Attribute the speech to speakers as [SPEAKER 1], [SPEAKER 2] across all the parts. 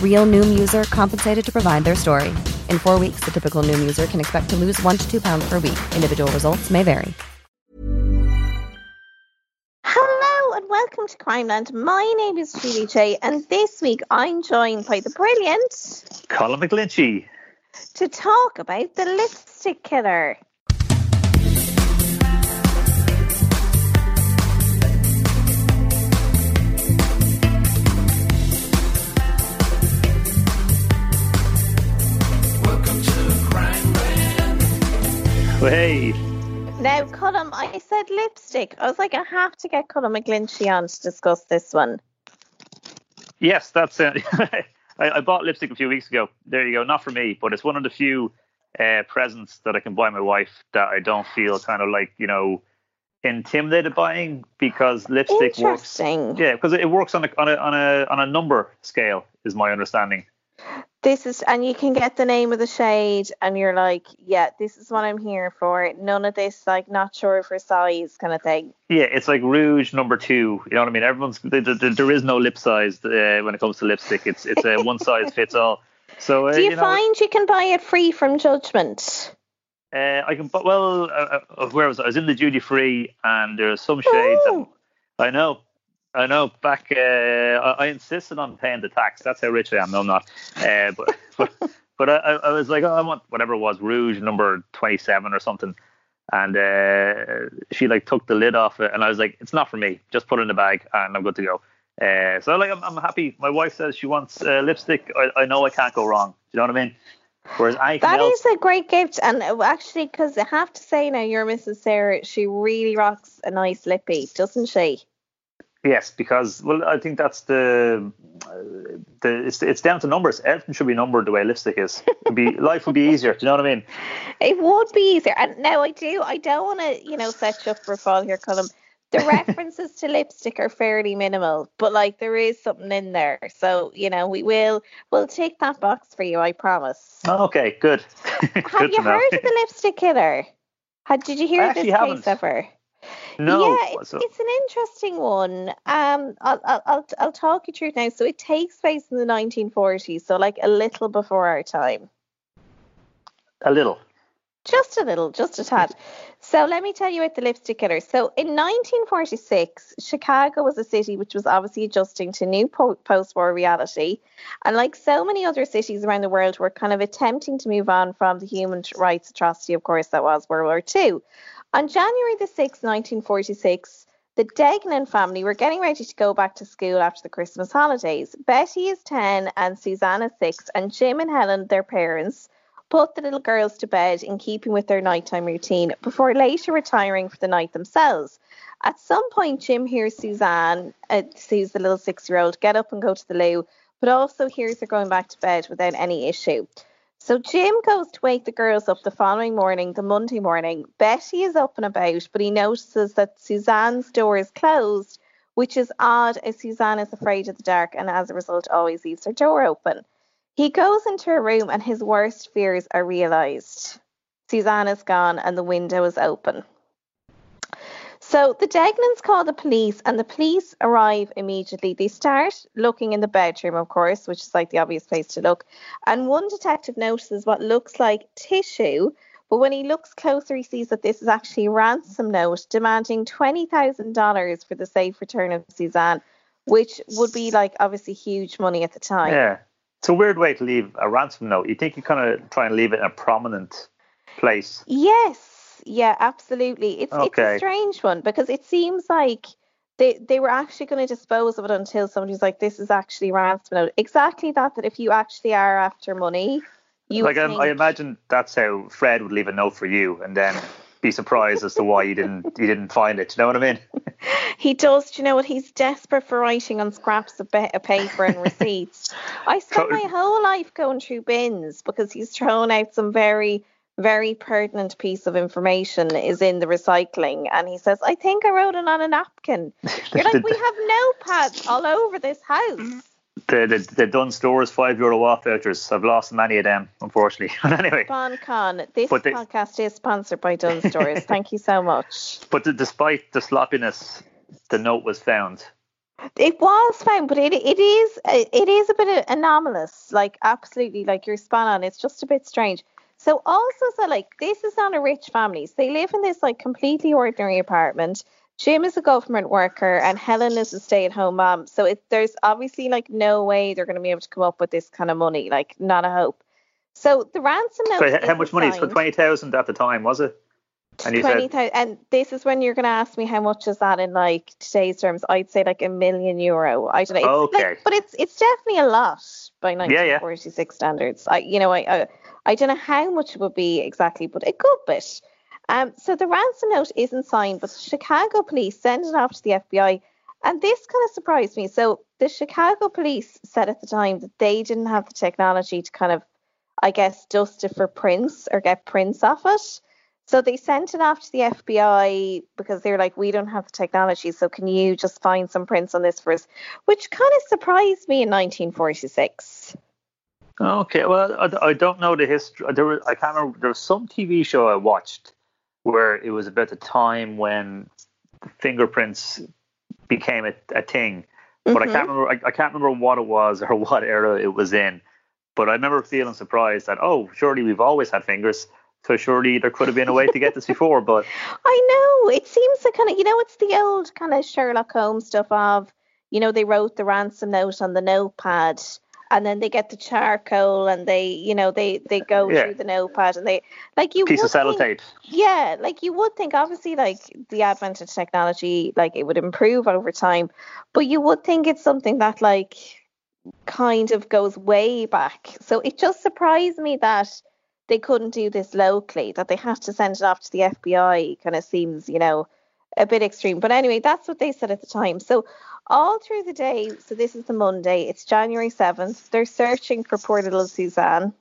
[SPEAKER 1] Real Noom user compensated to provide their story. In four weeks, the typical Noom user can expect to lose one to two pounds per week. Individual results may vary.
[SPEAKER 2] Hello and welcome to Crimeland. My name is Julie J, and this week I'm joined by the brilliant
[SPEAKER 3] Colin McGlinchey.
[SPEAKER 2] to talk about the lipstick killer. Colin, I said lipstick. I was like, I have to get Colin McGlinchey on to discuss this one.
[SPEAKER 3] yes, that's it. I, I bought lipstick a few weeks ago. There you go. Not for me, but it's one of the few uh, presents that I can buy my wife that I don't feel kind of like you know intimidated buying because lipstick works.
[SPEAKER 2] Interesting.
[SPEAKER 3] Yeah, because it works on a on a on a on a number scale, is my understanding.
[SPEAKER 2] This is, and you can get the name of the shade, and you're like, yeah, this is what I'm here for. None of this, like, not sure for size kind of thing.
[SPEAKER 3] Yeah, it's like Rouge number two. You know what I mean? Everyone's there, there, there is no lip size uh, when it comes to lipstick. It's it's a one size fits all. So uh,
[SPEAKER 2] Do you,
[SPEAKER 3] know,
[SPEAKER 2] find you can buy it free from judgment?
[SPEAKER 3] Uh, I can, well, uh, uh, where was I? I was in the duty free, and there's some shades. I know, I know. Back, uh, I, I insisted on paying the tax. That's how rich I am. No, I'm not. Uh, but but but I, I was like, oh, I want whatever it was, Rouge number 27 or something. And uh, she like took the lid off it, and I was like, it's not for me. Just put it in the bag, and I'm good to go. Uh, so like, I'm, I'm happy. My wife says she wants uh, lipstick. I, I know I can't go wrong. Do you know what I mean? Whereas anything
[SPEAKER 2] That
[SPEAKER 3] else,
[SPEAKER 2] is a great gift, and uh, actually, because I have to say now, you're Mrs. Sarah. She really rocks a nice lippy, doesn't she?
[SPEAKER 3] Yes, because well, I think that's the the it's it's down to numbers. Everything should be numbered the way lipstick is. It'd be life would be easier. Do you know what I mean?
[SPEAKER 2] It would be easier. And now I do. I don't want to, you know, set you up for a fall here, Colin. The references to lipstick are fairly minimal, but like there is something in there. So you know, we will we'll take that box for you. I promise.
[SPEAKER 3] Okay, good.
[SPEAKER 2] Have
[SPEAKER 3] good
[SPEAKER 2] you
[SPEAKER 3] to know.
[SPEAKER 2] heard of the lipstick killer? How, did you hear this case
[SPEAKER 3] haven't.
[SPEAKER 2] ever?
[SPEAKER 3] No,
[SPEAKER 2] yeah, it's, it's an interesting one. Um, I'll, I'll I'll I'll talk you through it now. So it takes place in the 1940s, so like a little before our time,
[SPEAKER 3] a little.
[SPEAKER 2] just a little, just a tad. So let me tell you about the lipstick killer. So in 1946, Chicago was a city which was obviously adjusting to new po- post-war reality, and like so many other cities around the world, were kind of attempting to move on from the human rights atrocity, of course, that was World War II. On January the 6th, 1946, the Degnan family were getting ready to go back to school after the Christmas holidays. Betty is 10 and Susanna 6, and Jim and Helen, their parents, put the little girls to bed in keeping with their nighttime routine before later retiring for the night themselves. At some point, Jim hears Suzanne, uh, sees the little six year old, get up and go to the loo, but also hears her going back to bed without any issue. So Jim goes to wake the girls up the following morning, the Monday morning. Betty is up and about, but he notices that Suzanne's door is closed, which is odd as Suzanne is afraid of the dark and as a result always leaves her door open. He goes into her room and his worst fears are realized. Suzanne is gone and the window is open. So the Degnans call the police, and the police arrive immediately. They start looking in the bedroom, of course, which is like the obvious place to look. And one detective notices what looks like tissue, but when he looks closer, he sees that this is actually a ransom note demanding $20,000 for the safe return of Suzanne, which would be like obviously huge money at the time.
[SPEAKER 3] Yeah. It's a weird way to leave a ransom note. You think you kind of try and leave it in a prominent place.
[SPEAKER 2] Yes, yeah, absolutely. It's it's a strange one because it seems like they they were actually going to dispose of it until somebody's like, this is actually ransom note. Exactly that. That if you actually are after money, you
[SPEAKER 3] like I,
[SPEAKER 2] think,
[SPEAKER 3] I imagine that's how Fred would leave a note for you, and then be surprised as to why you didn't you didn't find it. Do you know what I mean?
[SPEAKER 2] he does. Do you know what? He's desperate for writing on scraps of, pa- of paper and receipts. I spent my whole life going through bins because he's thrown out some very very pertinent piece of information is in the recycling and he says i think i wrote it on a napkin you're like we have notepads all over this house
[SPEAKER 3] The the, the Dunnes Stores five euro off vouchers. I've lost many of them, unfortunately. But anyway,
[SPEAKER 2] BonCon, this
[SPEAKER 3] But they-
[SPEAKER 2] podcast is sponsored by Dunnes Stores. Thank you so much.
[SPEAKER 3] but d- despite the sloppiness, the note was found.
[SPEAKER 2] It was found, but it it is it is a bit anomalous. Like absolutely, like you're spot on. It's just a bit strange. So also, so like this is not a rich family. So they live in this like completely ordinary apartment. Jim is a government worker and Helen is a stay-at-home mom. So it, there's obviously like no way they're going to be able to come up with this kind of money. Like not a hope. So the ransom note.
[SPEAKER 3] So how much money? It's for twenty thousand at the time, was it? And
[SPEAKER 2] Twenty thousand, and this is when you're going to ask me how much is that in like today's terms. I'd say like a million euro. I don't know. It's like-
[SPEAKER 3] Okay.
[SPEAKER 2] but it's it's definitely a lot by
[SPEAKER 3] Yeah, yeah.
[SPEAKER 2] 1946 standards. I you know I, I I don't know how much it would be exactly, but a good bit. Um, so the ransom note isn't signed, but the Chicago police send it off to the FBI, and this kind of surprised me. So the Chicago police said at the time that they didn't have the technology to kind of, I guess, dust it for prints or get prints off it. So they sent it off to the FBI because they were like, we don't have the technology, so can you just find some prints on this for us? Which kind of surprised me in 1946.
[SPEAKER 3] Okay, well, I, I don't know the history. There was, I can't remember. There was some TV show I watched where it was about the time when fingerprints became a, a thing, but I
[SPEAKER 2] Mhm.
[SPEAKER 3] can't remember. I, I can't remember what it was or what era it was in. But I remember feeling surprised that oh, surely we've always had fingers, so surely there could have been a way to get this before. But
[SPEAKER 2] I know. It seems to kind of, you know, it's the old kind of Sherlock Holmes stuff of, you know, they wrote the ransom note on the notepad and then they get the charcoal and they, you know, they, they go
[SPEAKER 3] Yeah.
[SPEAKER 2] through the notepad and they, like you
[SPEAKER 3] piece
[SPEAKER 2] would
[SPEAKER 3] of sellotape.
[SPEAKER 2] think- Yeah, like you would think, obviously, like the advent of technology, like it would improve over time, but you would think it's something that, like, kind of goes way back. So it just surprised me that they couldn't do this locally, that they had to send it off to the FBI. Kind of seems, you know, a bit extreme. But anyway, that's what they said at the time. So all through the day, so this is the Monday, it's January 7th, they're searching for poor little Suzanne.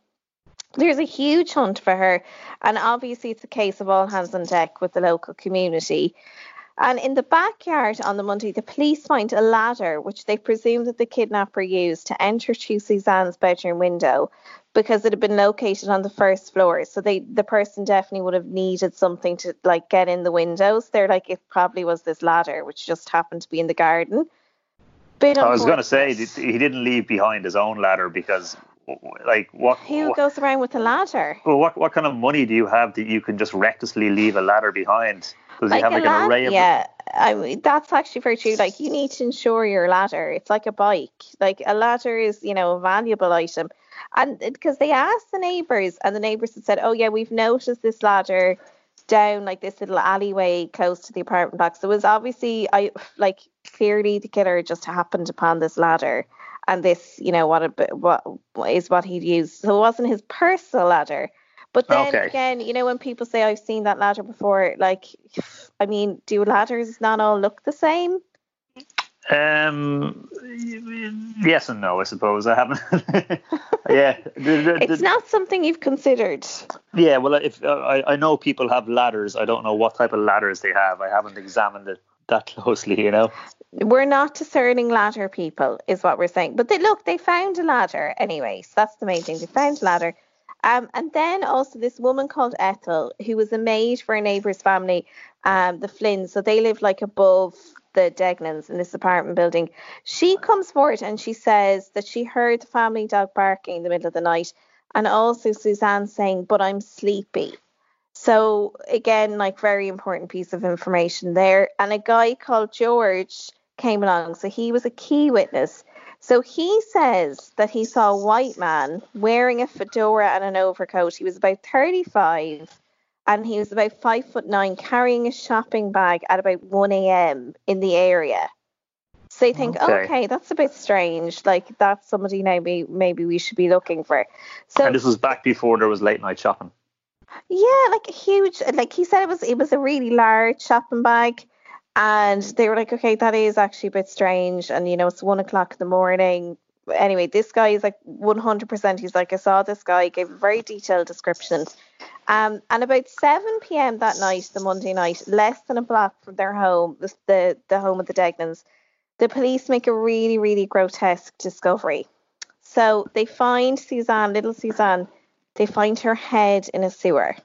[SPEAKER 2] There's a huge hunt for her, and obviously it's a case of all hands on deck with the local community. And in the backyard on the Monday, the police find a ladder which they presume that the kidnapper used to enter through Suzanne's bedroom window because it had been located on the first floor. So they the person definitely would have needed something to like get in the windows. They're like it probably was this ladder which just happened to be in the garden. Bit
[SPEAKER 3] I was going to say he didn't leave behind his own ladder because, like, what?
[SPEAKER 2] who
[SPEAKER 3] what-
[SPEAKER 2] goes around with a ladder?
[SPEAKER 3] Well, what what kind of money do you have that you can just recklessly leave a ladder behind? Does he have like an array of?
[SPEAKER 2] yeah, I mean, that's actually very true. Like you need to insure your ladder. It's like a bike. Like a ladder is, you know, a valuable item. And because they asked the neighbours, and the neighbours had said, "Oh yeah, we've noticed this ladder down like this little alleyway close to the apartment block." So it was obviously, I like clearly the killer just happened upon this ladder, and this, you know, what a, what is what he'd used. So it wasn't his personal ladder. But then
[SPEAKER 3] Okay.
[SPEAKER 2] again, you know, when people say I've seen that ladder before, like, I mean, do ladders not all look the same?
[SPEAKER 3] Um, yes and no, I suppose. I haven't. yeah, the- the-
[SPEAKER 2] It's
[SPEAKER 3] the-
[SPEAKER 2] not something you've considered.
[SPEAKER 3] yeah. Well, if uh, I I know people have ladders, I don't know what type of ladders they have. I haven't examined it that closely, you know.
[SPEAKER 2] We're not discerning ladder people, is what we're saying. But they look, they found a ladder anyway. So that's the main thing. They found a ladder. Um, and then also this woman called Ethel, who was a maid for a neighbour's family, um, the Flynns. So they live like above the Degnans in this apartment building. She comes forward and she says that she heard the family dog barking in the middle of the night, and also Suzanne saying, "But I'm sleepy." So again, like very important piece of information there. And a guy called George came along, so he was a key witness. So he says that he saw a white man wearing a fedora and an overcoat. He was about 35 and he was about five foot nine, carrying a shopping bag at about 1 a.m. in the area. So you think, okay. okay. that's a bit strange. Like that's somebody maybe maybe we should be looking for. So
[SPEAKER 3] and this was back before there was late night shopping.
[SPEAKER 2] Yeah, like a huge. Like he said, it was it was a really large shopping bag, and they were like, okay, that is actually a bit strange. And you know, it's one o'clock in the morning. Anyway, this guy is like 100%. He's like, I saw this guy, gave a very detailed description. Um, and about 7 p.m. that night, the Monday night, less than a block from their home, the, the, the home of the Degnans, the police make a really, really grotesque discovery. So they find Suzanne, little Suzanne, they find her head in a sewer.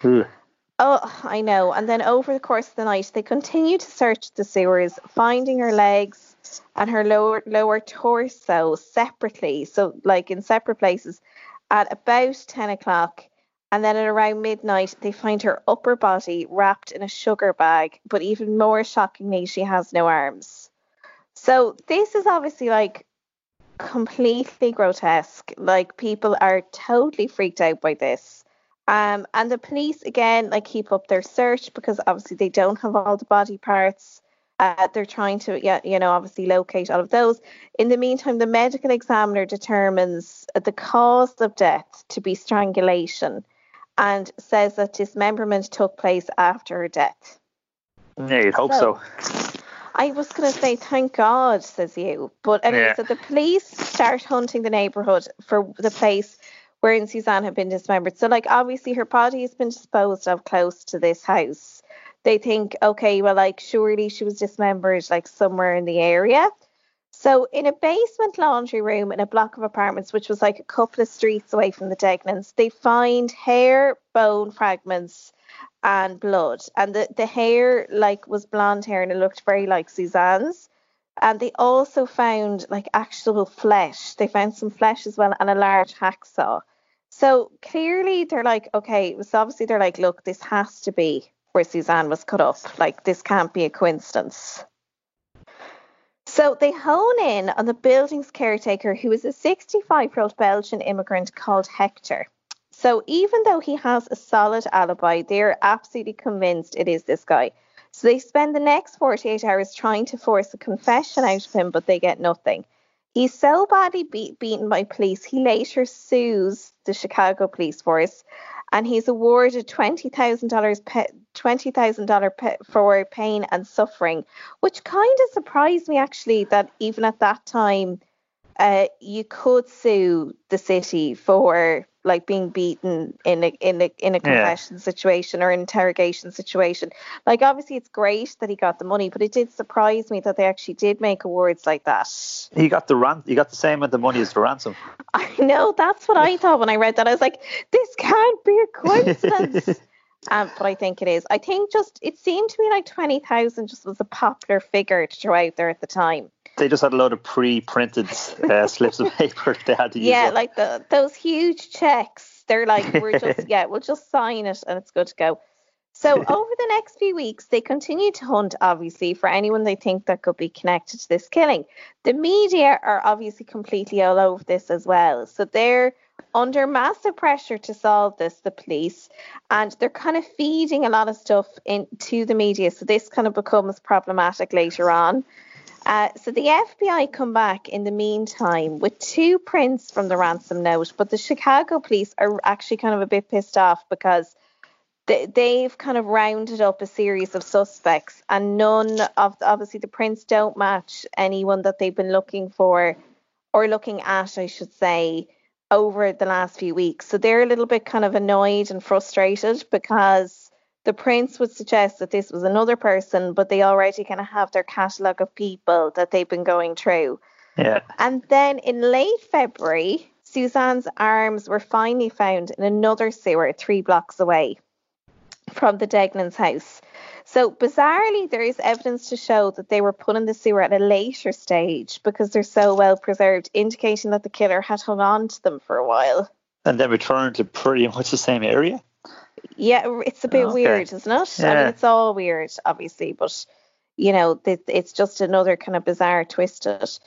[SPEAKER 3] Hmm.
[SPEAKER 2] Oh, I know. And then over the course of the night, they continue to search the sewers, finding her legs and her lower lower torso separately, so like in separate places, at about ten o'clock. And then at around midnight, they find her upper body wrapped in a sugar bag, but even more shockingly, she has no arms. So this is obviously like completely grotesque. Like people are totally freaked out by this. Um, and the police again like keep up their search because obviously they don't have all the body parts. Uh, they're trying to, yeah, you know, obviously locate all of those. In the meantime, the medical examiner determines the cause of death to be strangulation and says that dismemberment took place after her death.
[SPEAKER 3] Yeah, you'd hope so.
[SPEAKER 2] so. I was going to say, thank God, says you. But anyway, yeah. so the police start hunting the neighbourhood for the place wherein Suzanne had been dismembered. So, like, obviously, her body has been disposed of close to this house. They think, okay, well, like, surely she was dismembered, like, somewhere in the area. So, in a basement laundry room in a block of apartments, which was like a couple of streets away from the Degnans, they find hair, bone fragments, and blood. And the, the hair like was blonde hair and it looked very like Suzanne's. And they also found like actual flesh. They found some flesh as well and a large hacksaw. So clearly they're like, okay, so obviously they're like, look, this has to be where Suzanne was cut up. Like this can't be a coincidence. So they hone in on the building's caretaker, who is a 65 year old Belgian immigrant called Hector. So even though he has a solid alibi, they're absolutely convinced it is this guy. So they spend the next 48 hours trying to force a confession out of him, but they get nothing. He's so badly beat, beaten by police, he later sues the Chicago police force and he's awarded $20,000 pe- $20,000 pe- for pain and suffering, which kind of surprised me actually that even at that time uh, you could sue the city for like being beaten in a in a in a confession yeah. situation or interrogation situation. Like obviously it's great that he got the money, but it did surprise me that they actually did make awards like that.
[SPEAKER 3] He got the ran he got the same amount of money as the ransom.
[SPEAKER 2] I know, that's what I thought when I read that. I was like, this can't be a coincidence. um, but I think it is. I think just it seemed to me like twenty thousand just was a popular figure to throw out there at the time
[SPEAKER 3] they just had a load of pre-printed uh, slips of paper they had to use.
[SPEAKER 2] Yeah, like the those huge checks. They're like, we're just yeah, we'll just sign it and it's good to go. So over the next few weeks, they continue to hunt, obviously, for anyone they think that could be connected to this killing. The media are obviously completely all over this as well. So they're under massive pressure to solve this, the police, and they're kind of feeding a lot of stuff into the media. So this kind of becomes problematic later on. Uh, so the FBI come back in the meantime with two prints from the ransom note, but the Chicago police are actually kind of a bit pissed off because they, have kind of rounded up a series of suspects, and none of the, obviously the prints don't match anyone that they've been looking for or looking at, I should say, over the last few weeks. So they're a little bit kind of annoyed and frustrated because the prints would suggest that this was another person, but they already kind of have their catalogue of people that they've been going through.
[SPEAKER 3] Yeah.
[SPEAKER 2] And then in late February, Suzanne's arms were finally found in another sewer three blocks away from the Degnans house. So bizarrely, there is evidence to show that they were put in the sewer at a later stage because they're so well preserved, indicating that the killer had hung on to them for a while.
[SPEAKER 3] And then returned to pretty much the same area.
[SPEAKER 2] Yeah, it's a bit
[SPEAKER 3] Okay.
[SPEAKER 2] weird, isn't it? I mean, it's all weird, obviously, but you know, it's just another kind of bizarre twist to it.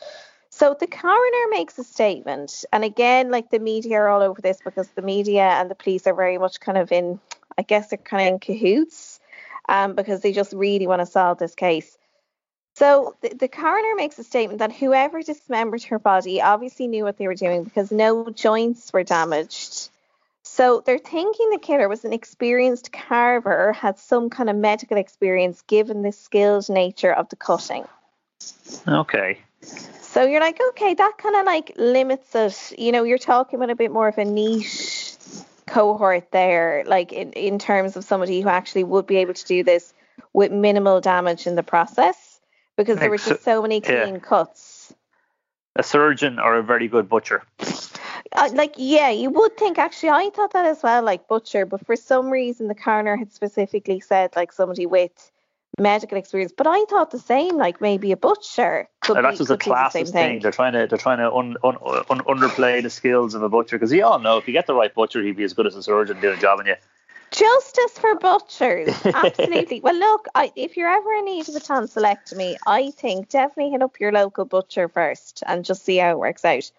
[SPEAKER 2] So the coroner makes a statement, and again, like the media are all over this because the media and the police are very much kind of in, I guess they're kind of in cahoots, um, because they just really want to solve this case. So the, the coroner makes a statement that whoever dismembered her body obviously knew what they were doing because no joints were damaged. So they're thinking the killer was an experienced carver, had some kind of medical experience given the skilled nature of the cutting.
[SPEAKER 3] Okay.
[SPEAKER 2] So you're like, okay, that kind of like limits it. You know, you're talking about a bit more of a niche cohort there, like in, in terms of somebody who actually would be able to do this with minimal damage in the process because there were just so many
[SPEAKER 3] yeah.
[SPEAKER 2] clean cuts.
[SPEAKER 3] A surgeon or a very good butcher.
[SPEAKER 2] Uh, like, yeah, you would think actually, I thought that as well, like butcher, but for some reason the coroner had specifically said like somebody with medical experience. But I thought the same, like maybe a butcher. Could
[SPEAKER 3] Uh,
[SPEAKER 2] be,
[SPEAKER 3] that's just a
[SPEAKER 2] do the same
[SPEAKER 3] thing. They're trying to they're trying to un, un, un, underplay the skills of a butcher because you all know if you get the right butcher, he'd be as good as a surgeon doing a job on you.
[SPEAKER 2] Justice for butchers, absolutely. well, look, I, if you're ever in need of a tonsillectomy, I think definitely hit up your local butcher first and just see how it works out.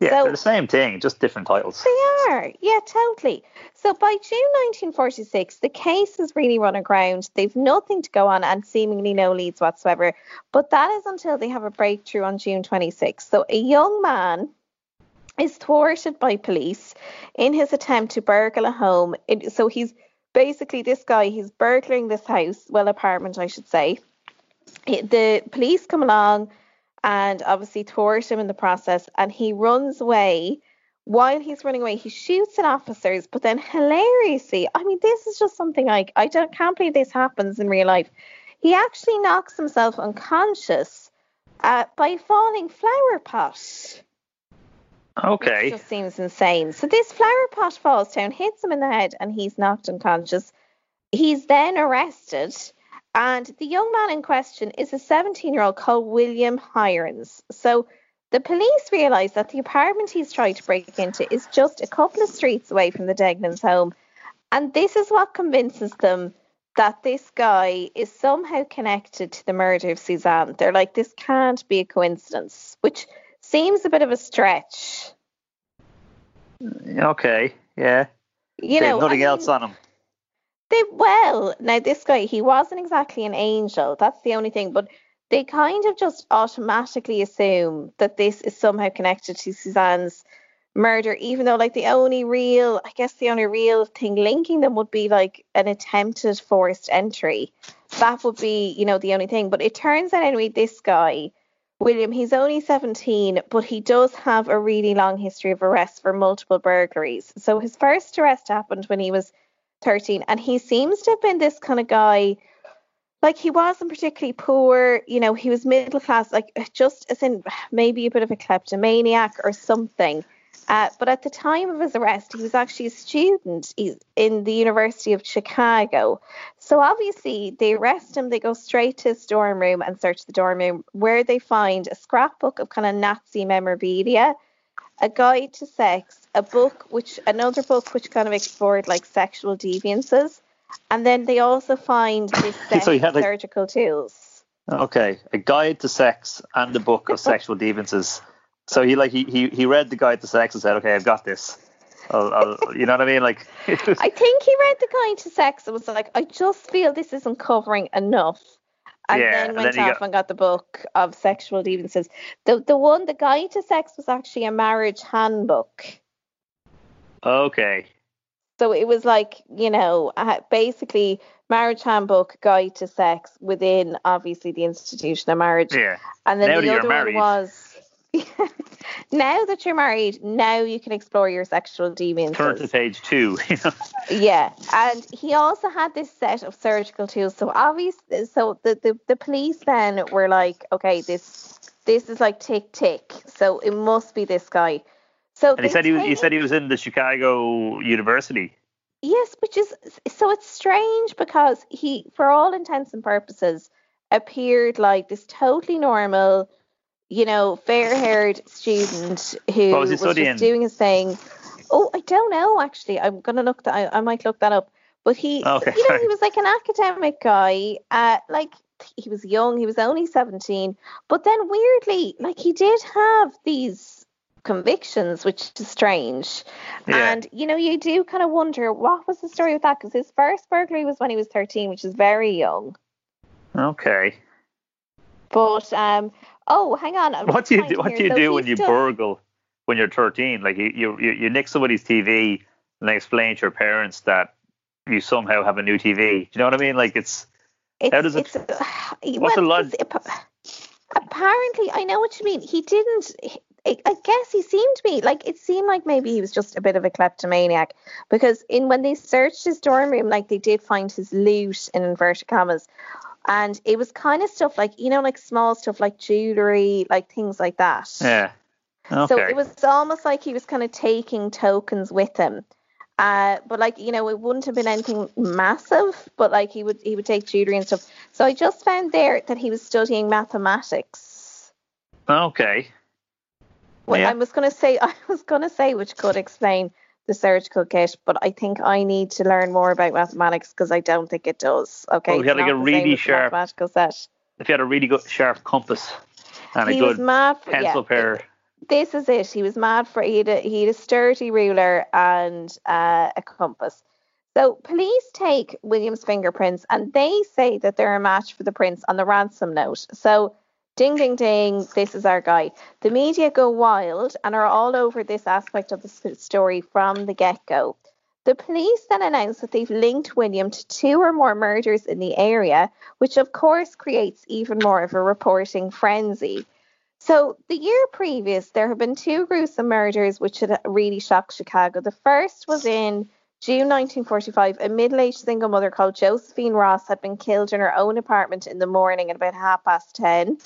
[SPEAKER 3] Yeah,
[SPEAKER 2] So-
[SPEAKER 3] they're the same thing, just different titles.
[SPEAKER 2] They are, yeah, totally. So by June 1946, the case has really run aground. They've nothing to go on and seemingly no leads whatsoever. But that is until they have a breakthrough on June 26. So a young man is thwarted by police in his attempt to burgle a home. It, so he's basically this guy, he's burgling this house, well, apartment, I should say. It- The police come along and obviously thwart him in the process, and he runs away. While he's running away, he shoots at officers, but then hilariously, I mean, this is just something like I don't can't believe this happens in real life. He actually knocks himself unconscious uh, by falling flower pot.
[SPEAKER 3] Okay.
[SPEAKER 2] Which just seems insane. So this flower pot falls down, hits him in the head, and he's knocked unconscious. He's then arrested, and the young man in question is a 17 year old called William Heirens. So the police realise that the apartment he's tried to break into is just a couple of streets away from the Degnans home. And this is what convinces them that this guy is somehow connected to the murder of Suzanne. They're like, this can't be a coincidence, which seems a bit of a stretch.
[SPEAKER 3] Okay. Yeah.
[SPEAKER 2] You
[SPEAKER 3] They've
[SPEAKER 2] know,
[SPEAKER 3] nothing
[SPEAKER 2] I
[SPEAKER 3] else on him.
[SPEAKER 2] They well, now this guy, he wasn't exactly an angel. That's the only thing. But they kind of just automatically assume that this is somehow connected to Suzanne's murder, even though like the only real, I guess the only real thing linking them would be like an attempted forced entry. That would be, you know, the only thing. But it turns out anyway, this guy, William, he's only 17, but he does have a really long history of arrests for multiple burglaries. So his first arrest happened when he was 13 and he seems to have been this kind of guy like he wasn't particularly poor you know he was middle class like just as in maybe a bit of a kleptomaniac or something. Uh, but at the time of his arrest he was actually a student in the university of chicago. So obviously they arrest him they go straight to his dorm room and search the dorm room where they find a scrapbook of kind of nazi memorabilia a guide to sex, a book which another book which kind of explored like sexual deviances, and then they also find this set
[SPEAKER 3] So had, like-
[SPEAKER 2] surgical tools.
[SPEAKER 3] Okay. A guide to sex and the book of sexual deviances. So he like he, he he read the guide to sex and said, "Okay, I've got this." I'll, I'll, you know what I mean? Like,
[SPEAKER 2] I think he read the guide to sex and was like, I just feel this isn't covering enough. And
[SPEAKER 3] Yeah,
[SPEAKER 2] then
[SPEAKER 3] and
[SPEAKER 2] went
[SPEAKER 3] then
[SPEAKER 2] off
[SPEAKER 3] got-
[SPEAKER 2] and got the book of sexual deviances. The the one, the guide to sex was actually a marriage handbook.
[SPEAKER 3] Okay,
[SPEAKER 2] So it was like, you know, basically marriage handbook guide to sex within obviously the institution of marriage.
[SPEAKER 3] yeah.
[SPEAKER 2] And then
[SPEAKER 3] Now
[SPEAKER 2] the other one was now that you're married, now you can explore your sexual demons.
[SPEAKER 3] Turn to page two.
[SPEAKER 2] Yeah. And he also had this set of surgical tools. So obviously so the, the, the police then were like, okay, this this is like tick tick. So it must be this guy. So
[SPEAKER 3] And he said he was, he said he was in the Chicago University.
[SPEAKER 2] Yes, which is so it's strange because he, for all intents and purposes, appeared like this totally normal, you know, fair-haired student who
[SPEAKER 3] was
[SPEAKER 2] was just doing his thing. Oh, I don't know actually. I'm gonna look that. I, I might look that up. But he,
[SPEAKER 3] Okay,
[SPEAKER 2] you know,
[SPEAKER 3] sorry.
[SPEAKER 2] he was like an academic guy. Uh, like he was young. He was only 17. But then weirdly, like he did have these convictions, which is strange.
[SPEAKER 3] Yeah.
[SPEAKER 2] And you know, you do kind of wonder what was the story with that because his first burglary was when he was 13, which is very young.
[SPEAKER 3] Okay.
[SPEAKER 2] But um, oh, hang on. I'm
[SPEAKER 3] What do you do? What
[SPEAKER 2] here.
[SPEAKER 3] do you do when you
[SPEAKER 2] still-
[SPEAKER 3] burgle when you're 13? Like you, you, you, nick somebody's TV and they explain to your parents that you somehow have a new TV. Do you know what I mean? Like it's
[SPEAKER 2] It's,
[SPEAKER 3] How does it-
[SPEAKER 2] It's, uh,
[SPEAKER 3] what's the
[SPEAKER 2] well,
[SPEAKER 3] log-
[SPEAKER 2] it's- apparently, I know what you mean. He didn't. I guess he seemed to be like it seemed like maybe he was just a bit of a kleptomaniac because in when they searched his dorm room, like they did find his loot in inverted commas, and it was kind of stuff like you know like small stuff like jewelry, like things like that.
[SPEAKER 3] yeah. Okay.
[SPEAKER 2] So it was almost like he was kind of taking tokens with him. Uh, but like you know, it wouldn't have been anything massive, but like he would he would take jewelry and stuff. So I just found there that he was studying mathematics.
[SPEAKER 3] okay.
[SPEAKER 2] Well,
[SPEAKER 3] Yeah.
[SPEAKER 2] I was gonna say I was gonna say which could explain the surgical kit, but I think I need to learn more about mathematics because I don't think it does. Okay,
[SPEAKER 3] Well, we had, like, a really sharp-
[SPEAKER 2] mathematical set.
[SPEAKER 3] If you had a really good sharp compass and a
[SPEAKER 2] He was
[SPEAKER 3] good
[SPEAKER 2] mad for
[SPEAKER 3] pencil
[SPEAKER 2] yeah,
[SPEAKER 3] pair.
[SPEAKER 2] this is it. He was mad for he had a, he had a sturdy ruler and uh, a compass. So police take William's fingerprints and they say that they're a match for the prints on the ransom note. So ding ding ding, this is our guy. The media go wild and are all over this aspect of the story from the get go. The police then announce that they've linked William to two or more murders in the area, which of course creates even more of a reporting frenzy. So, the year previous, there have been two gruesome murders which had really shocked Chicago. The first was in June 1945. A middle aged single mother called Josephine Ross had been killed in her own apartment in the morning at about half past 10.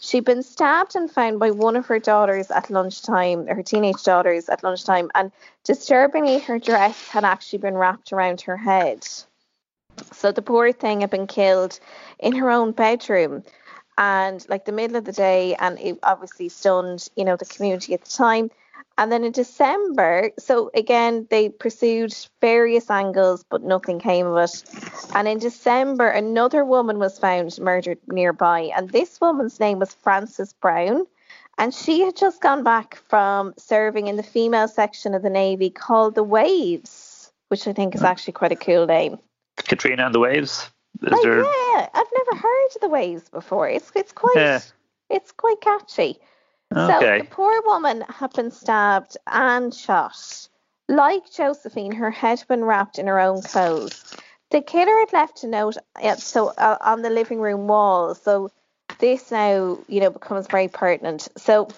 [SPEAKER 2] She'd been stabbed and found by one of her daughters at lunchtime, her teenage daughters at lunchtime, and disturbingly, her dress had actually been wrapped around her head. So, the poor thing had been killed in her own bedroom and like the middle of the day and it obviously stunned you know the community at the time and then in december so again they pursued various angles but nothing came of it and in december another woman was found murdered nearby and this woman's name was frances brown and she had just gone back from serving in the female section of the navy called the waves which i think is hmm. actually quite a cool name
[SPEAKER 3] Katrina and the Waves. Is
[SPEAKER 2] like,
[SPEAKER 3] there?
[SPEAKER 2] yeah, I've never heard of the waves before. It's it's quite
[SPEAKER 3] Yeah.
[SPEAKER 2] it's quite catchy. So the poor woman had been stabbed and shot. Like Josephine, her head had been wrapped in her own clothes. The killer had left a note so uh, on the living room wall. So this now, you know, becomes very pertinent. So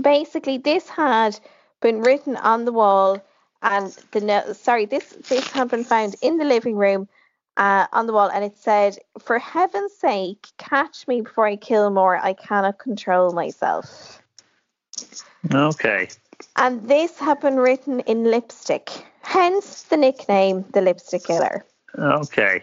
[SPEAKER 2] basically, this had been written on the wall, and the note. sorry, this this had been found in the living room uh, on the wall, and it said, "For heaven's sake, catch me before I kill more. I cannot control myself."
[SPEAKER 3] Okay.
[SPEAKER 2] And this had been written in lipstick, hence the nickname, the Lipstick Killer.
[SPEAKER 3] Okay.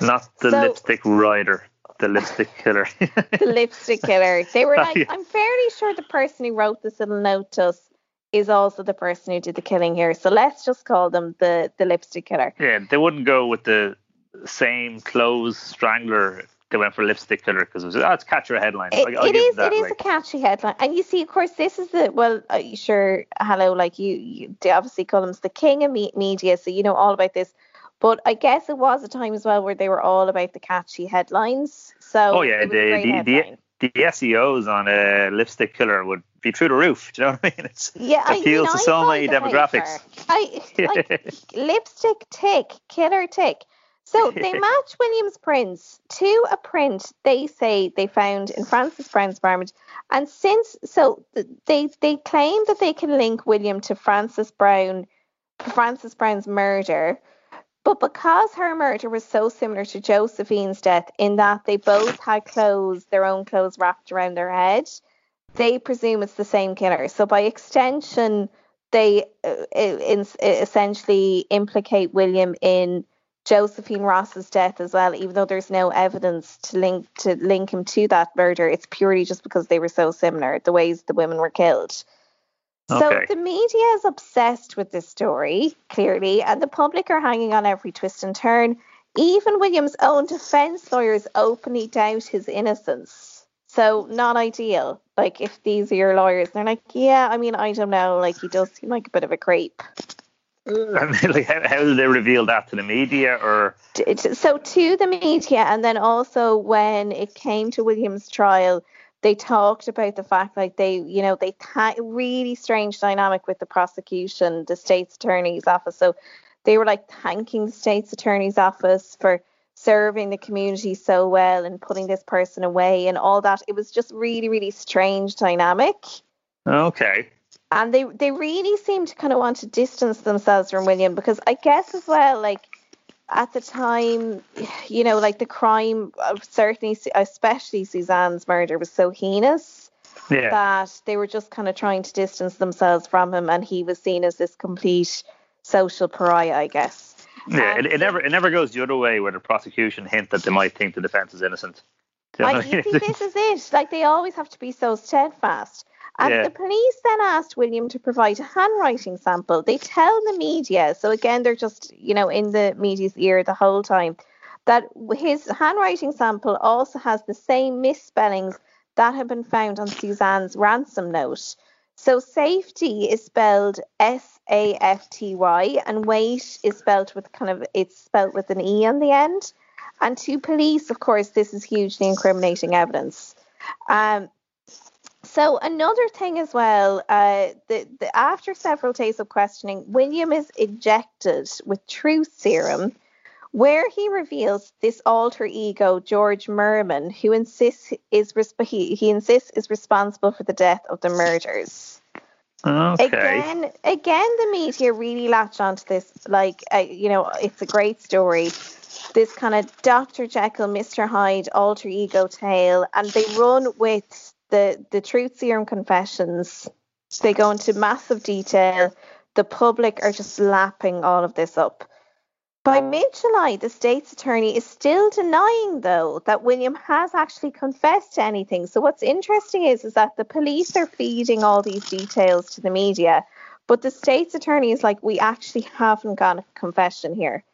[SPEAKER 3] Not the
[SPEAKER 2] So-
[SPEAKER 3] lipstick rider, the lipstick killer.
[SPEAKER 2] The Lipstick Killer. They were like,
[SPEAKER 3] Yeah.
[SPEAKER 2] I'm fairly sure the person who wrote this little note to us is also the person who did the killing here. So let's just call them the the Lipstick Killer.
[SPEAKER 3] yeah, they wouldn't go with the same clothes strangler. They went for lipstick killer because it was oh, it's catcher headline.
[SPEAKER 2] It,
[SPEAKER 3] I'll, I'll
[SPEAKER 2] it is
[SPEAKER 3] that.
[SPEAKER 2] it is
[SPEAKER 3] like.
[SPEAKER 2] a catchy headline, and you see, of course, this is the well, uh, sure, hello, like you, you they obviously call him the king of me- media, so you know all about this. But I guess it was a time as well where they were all about the catchy headlines. So
[SPEAKER 3] Oh yeah,
[SPEAKER 2] it was a
[SPEAKER 3] the the, the the SEOs on a lipstick killer would be through the roof. Do you know what I mean? It's
[SPEAKER 2] yeah, I mean,
[SPEAKER 3] appeals to so many demographics.
[SPEAKER 2] I like lipstick tick, killer tick. So they match William's prints to a print they say they found in Frances Brown's apartment. And since so they they claim that they can link William to Frances Brown Frances Brown's murder. But because her murder was so similar to Josephine's death in that they both had clothes, their own clothes wrapped around their head, they presume it's the same killer. So by extension, they uh, in, essentially implicate William in Josephine Ross's death as well, even though there's no evidence to link to link him to that murder. It's purely just because they were so similar, the ways the women were killed. Okay. So the media is obsessed with this story, clearly, and the public are hanging on every twist and turn. Even William's own defense lawyers openly doubt his innocence. So not ideal. Like if these are your lawyers, they're like, yeah, I mean, I don't know. Like he does seem like a bit of a creep.
[SPEAKER 3] like how, how did they reveal that to the media or
[SPEAKER 2] so to the media and then also when it came to william's trial they talked about the fact like they you know they th- really strange dynamic with the prosecution the state's attorney's office so they were like thanking the state's attorney's office for serving the community so well and putting this person away and all that. It was just really really strange dynamic.
[SPEAKER 3] Okay.
[SPEAKER 2] And they they really seem to kind of want to distance themselves from William because I guess as well like at the time you know like the crime uh, certainly especially Suzanne's murder was so heinous yeah. that they were just kind of trying to distance themselves from him and he was seen as this complete social pariah I guess
[SPEAKER 3] yeah it, it um, never it never goes the other way where the prosecution hint that they might think the defense is innocent
[SPEAKER 2] I, you see, this is it. Like they always have to be so steadfast. And yeah. the police then asked William to provide a handwriting sample. They tell the media, so again, they're just, you know, in the media's ear the whole time, that his handwriting sample also has the same misspellings that have been found on Suzanne's ransom note. So safety is spelled S A F T Y, and wait is spelled with kind of it's spelled with an E on the end. And to police, of course, this is hugely incriminating evidence. Um, so another thing as well, uh, the, the, after several days of questioning, William is injected with truth serum, where he reveals this alter ego, George Murman, who insists is he, he insists is responsible for the death of the murders.
[SPEAKER 3] Okay.
[SPEAKER 2] Again, again, the media really latch onto this. Like, uh, you know, it's a great story. This kind of Dr. Jekyll, Mr. Hyde alter ego tale, and they run with the the truth serum confessions they go into massive detail the public are just lapping all of this up by mid-July, the state's attorney is still denying, though, that William has actually confessed to anything. So what's interesting is, is that the police are feeding all these details to the media, but the state's attorney is like, we actually haven't got a confession here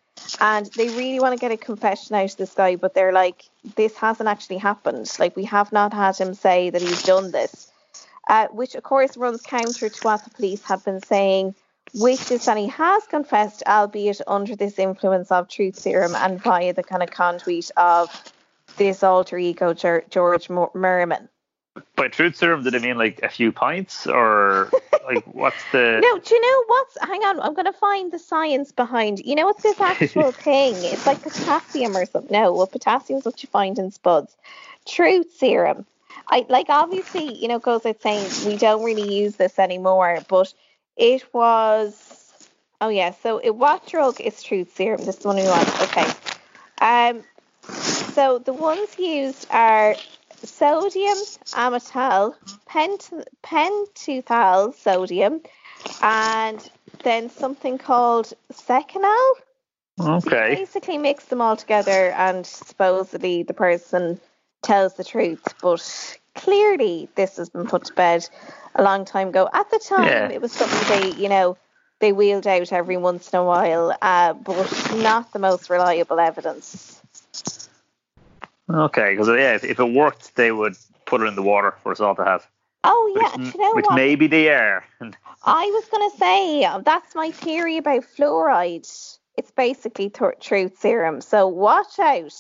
[SPEAKER 2] and they really want to get a confession out of this guy, but they're like, this hasn't actually happened. Like, we have not had him say that he's done this, uh, which of course runs counter to what the police have been saying, which is that he has confessed, albeit under this influence of truth serum and via the kind of conduit of this alter ego, George Murman.
[SPEAKER 3] By truth serum, did I mean like a few pints or like what's the?
[SPEAKER 2] No, do you know what's? Hang on, I'm gonna find the science behind. You know what's this actual thing? It's like potassium or something. No, well, potassium is what you find in spuds. Truth serum. I like obviously, you know, goes without saying we don't really use this anymore, but it was. Oh yeah, so it, what drug is truth serum? This the one we want. Okay. Um. So the ones used are sodium amytal, pent, pentothal sodium, and then something called seconal.
[SPEAKER 3] Okay.
[SPEAKER 2] You basically mix them all together, and supposedly the person tells the truth. But clearly, this has been put to bed a long time ago. At the time, yeah. it was something they, you know, they wheeled out every once in a while, uh, but not the most reliable evidence.
[SPEAKER 3] Okay, because yeah, if, if, it worked, they would put it in the water for us all to have.
[SPEAKER 2] Oh yeah, which, you know
[SPEAKER 3] which
[SPEAKER 2] what?
[SPEAKER 3] may be the air.
[SPEAKER 2] I was gonna say that's my theory about fluoride. It's basically th- truth serum, so watch out.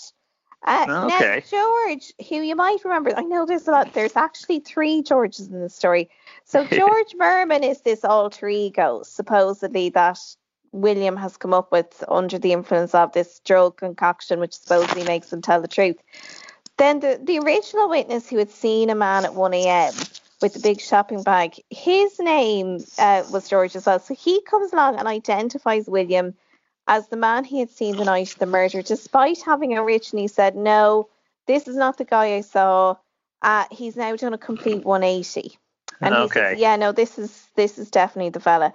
[SPEAKER 2] Uh, okay. Now, George, who you might remember, I know there's a lot. There's actually three Georges in the story. So George Murman is this alter ego, supposedly that William has come up with under the influence of this drug concoction, which supposedly makes him tell the truth. Then the, the original witness who had seen a man at 1 a.m. with the big shopping bag, his name uh, was George as well. So he comes along and identifies William as the man he had seen the night of the murder, despite having originally said, no, this is not the guy I saw. Uh, he's now done a complete 180. And he says, yeah, no, this is this is definitely the fella.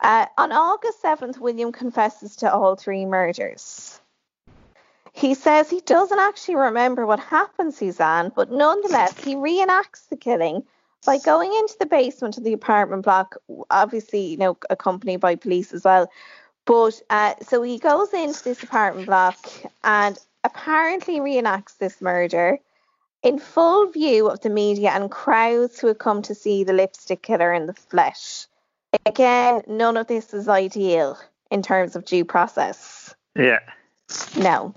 [SPEAKER 2] Uh, on August 7th, William confesses to all three murders. He says he doesn't actually remember what happened, Suzanne, but nonetheless, he reenacts the killing by going into the basement of the apartment block, obviously, you know, accompanied by police as well. But uh, so he goes into this apartment block and apparently reenacts this murder in full view of the media and crowds who had come to see the lipstick killer in the flesh. Again, none of this is ideal in terms of due process.
[SPEAKER 3] Yeah.
[SPEAKER 2] No.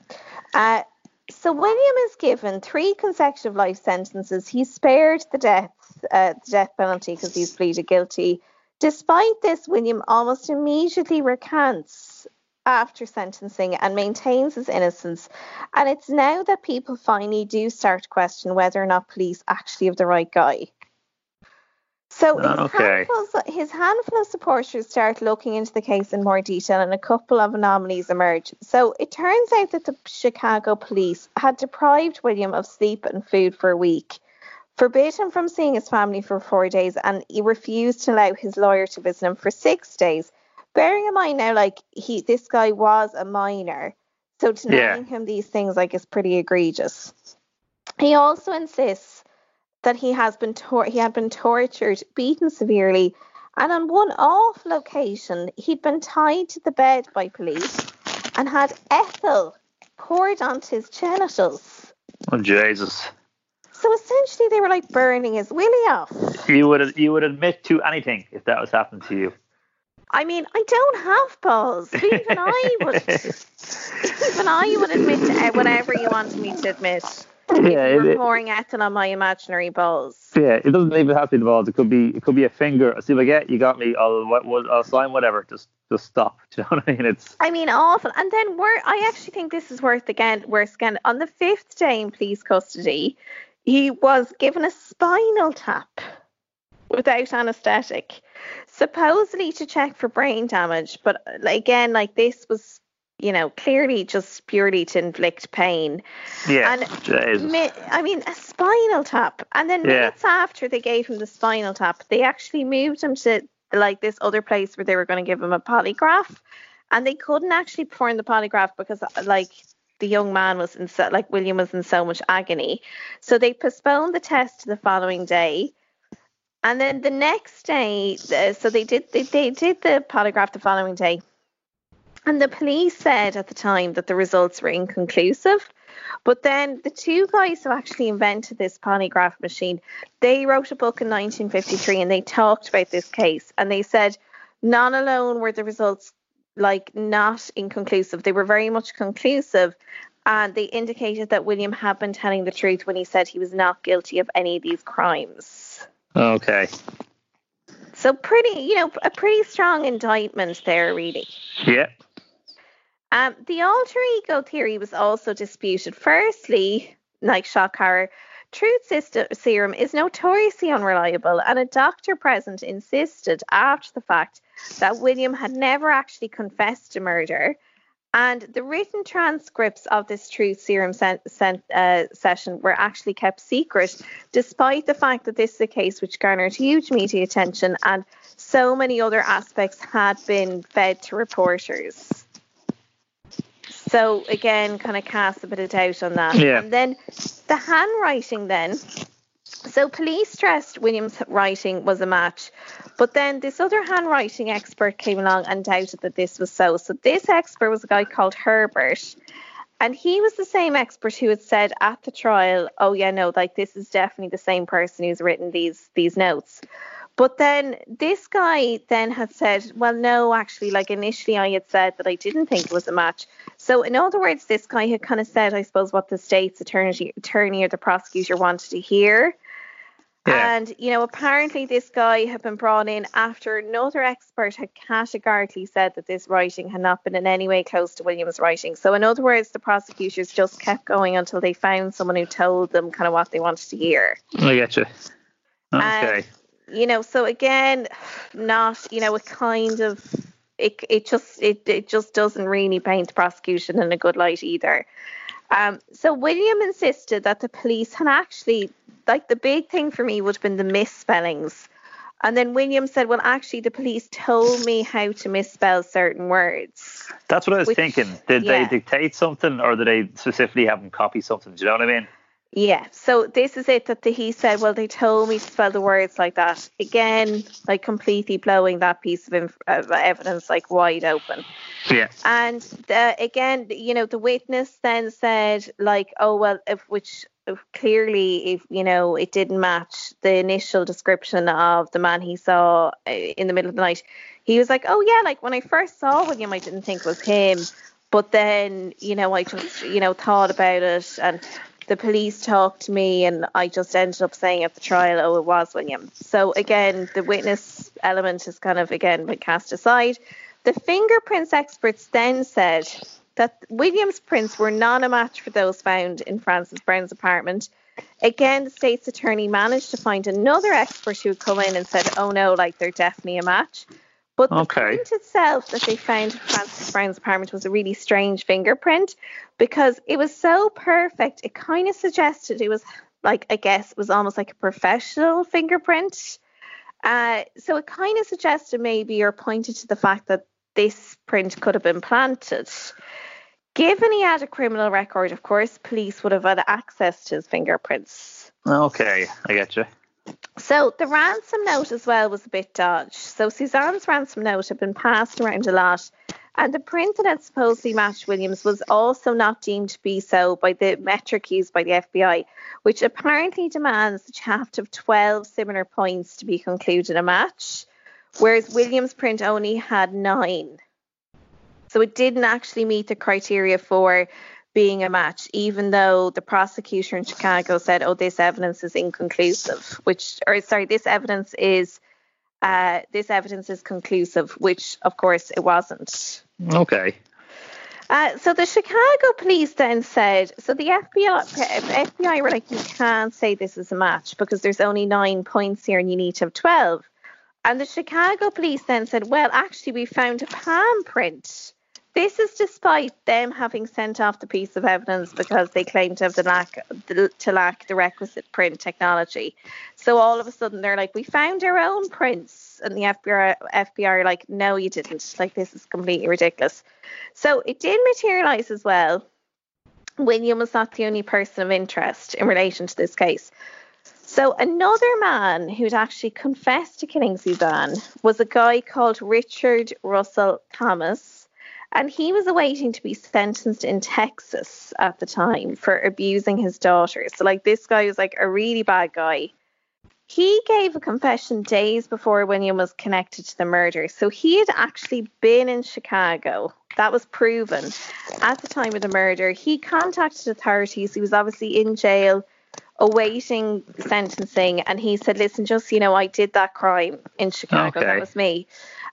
[SPEAKER 2] Uh, so William is given three consecutive life sentences. He's spared the death, uh, the death penalty because he's pleaded guilty. Despite this, William almost immediately recants after sentencing and maintains his innocence. And it's now that people finally do start to question whether or not police actually have the right guy. So his,
[SPEAKER 3] ah,
[SPEAKER 2] Okay. his handful of supporters start looking into the case in more detail, and a couple of anomalies emerge. So it turns out that the Chicago police had deprived William of sleep and food for a week, forbid him from seeing his family for four days, and he refused to allow his lawyer to visit him for six days. Bearing in mind now, like he, this guy was a minor, so denying him these things like is pretty egregious. He also insists that he has been tor- he had been tortured, beaten severely, and on one awful occasion he'd been tied to the bed by police and had ethyl poured onto his genitals.
[SPEAKER 3] Oh Jesus.
[SPEAKER 2] So essentially, they were like burning his willy off.
[SPEAKER 3] You would you would admit to anything if that was happening to you.
[SPEAKER 2] I mean, I don't have balls. Even I would. Even I would admit to whatever you want me to admit.
[SPEAKER 3] Yeah,
[SPEAKER 2] if
[SPEAKER 3] it-
[SPEAKER 2] pouring ethyl on my imaginary balls.
[SPEAKER 3] Yeah, it doesn't even have to be the balls. It could be it could be a finger. See if I get you got me. I'll what I'll sign whatever. Just just stop. Do you know what I mean? It's
[SPEAKER 2] I mean, awful. And then we're, I actually think this is worth again, worse again. On the fifth day in police custody, he was given a spinal tap without anaesthetic, supposedly to check for brain damage. But again, like this was, you know, clearly just purely to inflict pain.
[SPEAKER 3] yeah.
[SPEAKER 2] And Mi- I mean, a spinal tap. And then
[SPEAKER 3] Yeah.
[SPEAKER 2] minutes after they gave him the spinal tap, they actually moved him to like this other place where they were going to give him a polygraph. And they couldn't actually perform the polygraph because, like, the young man was in so, like William was in so much agony. So they postponed the test to the following day. And then the next day, uh, so they did they, they did the polygraph the following day. And the police said at the time that the results were inconclusive. But then the two guys who actually invented this polygraph machine, they wrote a book in 1953 and they talked about this case and they said not alone were the results like not inconclusive, they were very much conclusive. And they indicated that William had been telling the truth when he said he was not guilty of any of these crimes.
[SPEAKER 3] Okay.
[SPEAKER 2] So pretty, you know, a pretty strong indictment there, really.
[SPEAKER 3] Yeah.
[SPEAKER 2] Um, the alter ego theory was also disputed. Firstly, like shock horror, truth system, serum is notoriously unreliable, and a doctor present insisted after the fact that William had never actually confessed to murder. And the written transcripts of this truth serum sen- sen- uh, session were actually kept secret, despite the fact that this is a case which garnered huge media attention and so many other aspects had been fed to reporters. So again, kind of cast a bit of doubt on that.
[SPEAKER 3] Yeah.
[SPEAKER 2] And then the handwriting then. So police stressed William's writing was a match, but then this other handwriting expert came along and doubted that this was so. So this expert was a guy called Herbert. And he was the same expert who had said at the trial, "Oh yeah, no, like this is definitely the same person who's written these these notes." But then this guy then had said, "Well, no, actually, like initially I had said that I didn't think it was a match." So in other words, this guy had kind of said, I suppose, what the state's attorney attorney or the prosecutor wanted to hear.
[SPEAKER 3] Yeah.
[SPEAKER 2] And, you know, apparently this guy had been brought in after another expert had categorically said that this writing had not been in any way close to William's writing. So, in other words, the prosecutors just kept going until they found someone who told them kind of what they wanted to hear.
[SPEAKER 3] I get you. Okay.
[SPEAKER 2] You know, so again, not, you know, a kind of it it just it it just doesn't really paint the prosecution in a good light either. Um, so William insisted that the police had actually like the big thing for me would have been the misspellings. And then William said, Well, actually, the police told me how to misspell certain words.
[SPEAKER 3] That's what I was
[SPEAKER 2] Which-
[SPEAKER 3] thinking. Did
[SPEAKER 2] yeah.
[SPEAKER 3] they dictate something or did they specifically have them copy something? Do you know what I mean?
[SPEAKER 2] Yeah. So this is it that the, he said, Well, they told me to spell the words like that. Again, like completely blowing that piece of, inf- of evidence like wide open.
[SPEAKER 3] Yeah.
[SPEAKER 2] And again, you know, the witness then said, like, oh well, if which if clearly, if you know, it didn't match the initial description of the man he saw uh, in the middle of the night. He was like, oh yeah, like when I first saw William, I didn't think it was him, but then, you know, I just, you know, thought about it and. The police talked to me, and I just ended up saying at the trial, "Oh, it was William." So again, the witness element has kind of again been cast aside. The fingerprints experts then said that William's prints were not a match for those found in Frances Brown's apartment. Again, the state's attorney managed to find another expert who would come in and said, oh no, like they're definitely a match. But the
[SPEAKER 3] Okay.
[SPEAKER 2] print itself that they found in Frances Brown's apartment was a really strange fingerprint because it was so perfect. It kind of suggested it was like, I guess, it was almost like a professional fingerprint. Uh, so it kind of suggested maybe or pointed to the fact that this print could have been planted. Given he had a criminal record, of course, police would have had access to his fingerprints.
[SPEAKER 3] Okay, I get you.
[SPEAKER 2] So the ransom note as well was a bit dodged. So Suzanne's ransom note had been passed around a lot, and the print that had supposedly matched Williams was also not deemed to be so by the metric used by the FBI, which apparently demands that you have to have 12 similar points to be concluded a match, whereas Williams' print only had nine. So it didn't actually meet the criteria for being a match, even though the prosecutor in Chicago said, "Oh, this evidence is inconclusive," which, or sorry, this evidence is, uh, this evidence is conclusive, which of course it wasn't.
[SPEAKER 3] Okay.
[SPEAKER 2] Uh, so the Chicago police then said, so the FBI, FBI were like, you can't say this is a match because there's only nine points here and you need to have 12. And the Chicago police then said, well, actually, we found a palm print. This is despite them having sent off the piece of evidence because they claim to have the lack the, to lack the requisite print technology. So all of a sudden they're like, we found our own prints, and the FBI FBI are like, no, you didn't. Like this is completely ridiculous. So it did materialize as well. William was not the only person of interest in relation to this case. So another man who'd actually confessed to killing Suzanne was a guy called Richard Russell Thomas. And he was awaiting to be sentenced in Texas at the time for abusing his daughter. So, like, this guy was like a really bad guy. He gave a confession days before William was connected to the murder. So, he had actually been in Chicago. That was proven at the time of the murder. He contacted authorities. He was obviously in jail awaiting sentencing. And he said, Listen, just, you know, I did that crime in Chicago.
[SPEAKER 3] Okay.
[SPEAKER 2] That was me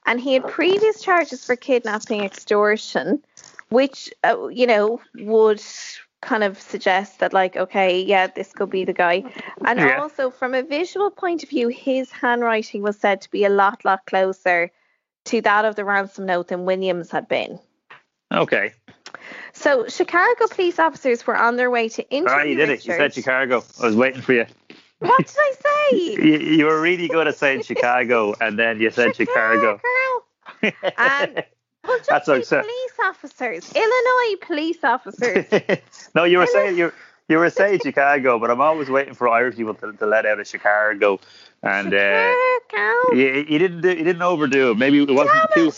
[SPEAKER 2] and he had previous charges for kidnapping extortion which uh, you know would kind of suggest that like okay yeah this could be the guy and
[SPEAKER 3] Yeah.
[SPEAKER 2] also from a visual point of view his handwriting was said to be a lot lot closer to that of the ransom note than williams had been
[SPEAKER 3] Okay.
[SPEAKER 2] so chicago police officers were on their way to interview
[SPEAKER 3] right, you did it. You said Chicago. I was waiting for you.
[SPEAKER 2] What did i say?
[SPEAKER 3] You, you were really good at saying Chicago, and then you said Chicago.
[SPEAKER 2] And- well just
[SPEAKER 3] That's
[SPEAKER 2] say
[SPEAKER 3] what
[SPEAKER 2] police officers. Illinois police officers.
[SPEAKER 3] No, you were saying you you were saying Chicago, but I'm always waiting for Irish people to, to let out a Chicago, and uh, you, you didn't do, you didn't overdo it. Maybe it wasn't
[SPEAKER 2] Damn
[SPEAKER 3] too
[SPEAKER 2] it.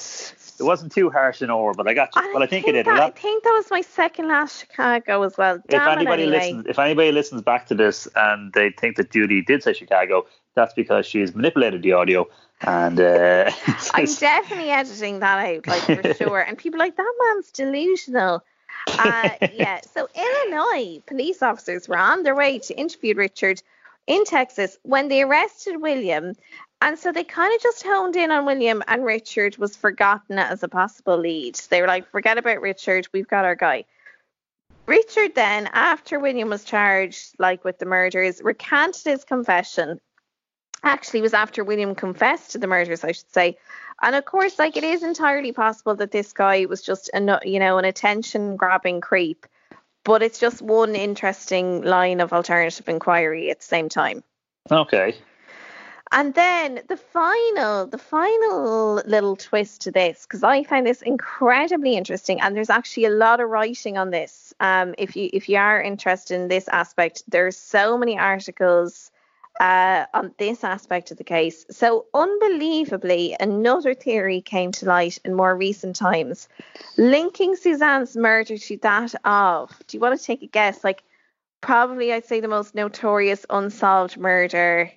[SPEAKER 3] It wasn't too harsh and over, but I got you. Well, I think, you did.
[SPEAKER 2] That, I think that was my second last Chicago as well.
[SPEAKER 3] if
[SPEAKER 2] Damn it
[SPEAKER 3] anybody
[SPEAKER 2] anyway.
[SPEAKER 3] listens, if anybody listens back to this and they think that Judy did say Chicago, that's because she's manipulated the audio and uh,
[SPEAKER 2] I'm definitely editing that out, like for sure. And people are like that man's delusional. Uh, yeah. So Illinois police officers were on their way to interview Richard in Texas when they arrested William. And so they kind of just honed in on William, and Richard was forgotten as a possible lead. They were like, forget about Richard, we've got our guy. Richard then, after William was charged, like with the murders, recanted his confession actually was after William confessed to the murders, I should say. And of course, like it is entirely possible that this guy was just a you know an attention grabbing creep, but it's just one interesting line of alternative inquiry at the same time.
[SPEAKER 3] Okay.
[SPEAKER 2] And then the final, the final little twist to this, because I find this incredibly interesting, and there's actually a lot of writing on this. Um, if you if you are interested in this aspect, there's so many articles uh, on this aspect of the case. So, unbelievably, another theory came to light in more recent times, linking Suzanne's murder to that of. Do you want to take a guess? Like, probably I'd say the most notorious unsolved murder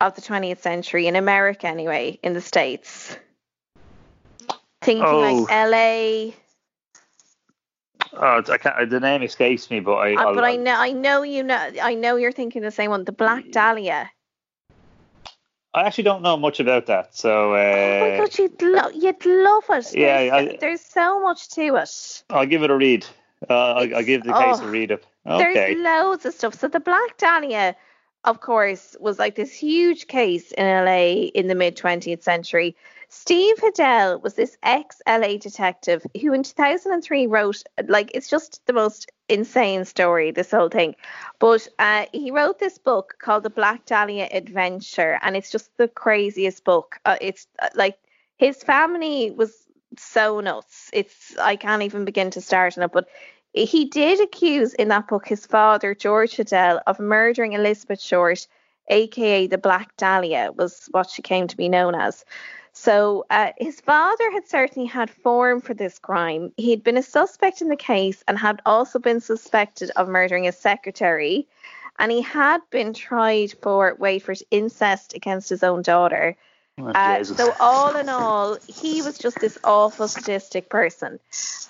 [SPEAKER 2] of the 20th century in America, anyway, in the States. Thinking oh. like LA.
[SPEAKER 3] Oh, I can't, the name escapes me, but I.
[SPEAKER 2] Uh, but I know, I know you know, I know you're thinking the same one, the Black Dahlia.
[SPEAKER 3] I actually don't know much about that, so. Uh, oh
[SPEAKER 2] my god, you'd, lo- you'd love it. There's, yeah, I, there's so much to it.
[SPEAKER 3] I'll give it a read. Uh, I'll, I'll, give the case oh, a read up. Okay.
[SPEAKER 2] There's loads of stuff. So the Black Dahlia of course, was like this huge case in LA in the mid 20th century. Steve Hodel was this ex LA detective who in 2003 wrote, like, it's just the most insane story, this whole thing. But uh, he wrote this book called The Black Dahlia Adventure, and it's just the craziest book. Uh, it's uh, like his family was so nuts. It's, I can't even begin to start on it, but he did accuse in that book his father, George Hodel, of murdering Elizabeth Short, aka the Black Dahlia, was what she came to be known as. So uh, his father had certainly had form for this crime. He had been a suspect in the case and had also been suspected of murdering his secretary. And he had been tried for, wait for it, incest against his own daughter. Oh, uh, so all in all, he was just this awful sadistic person.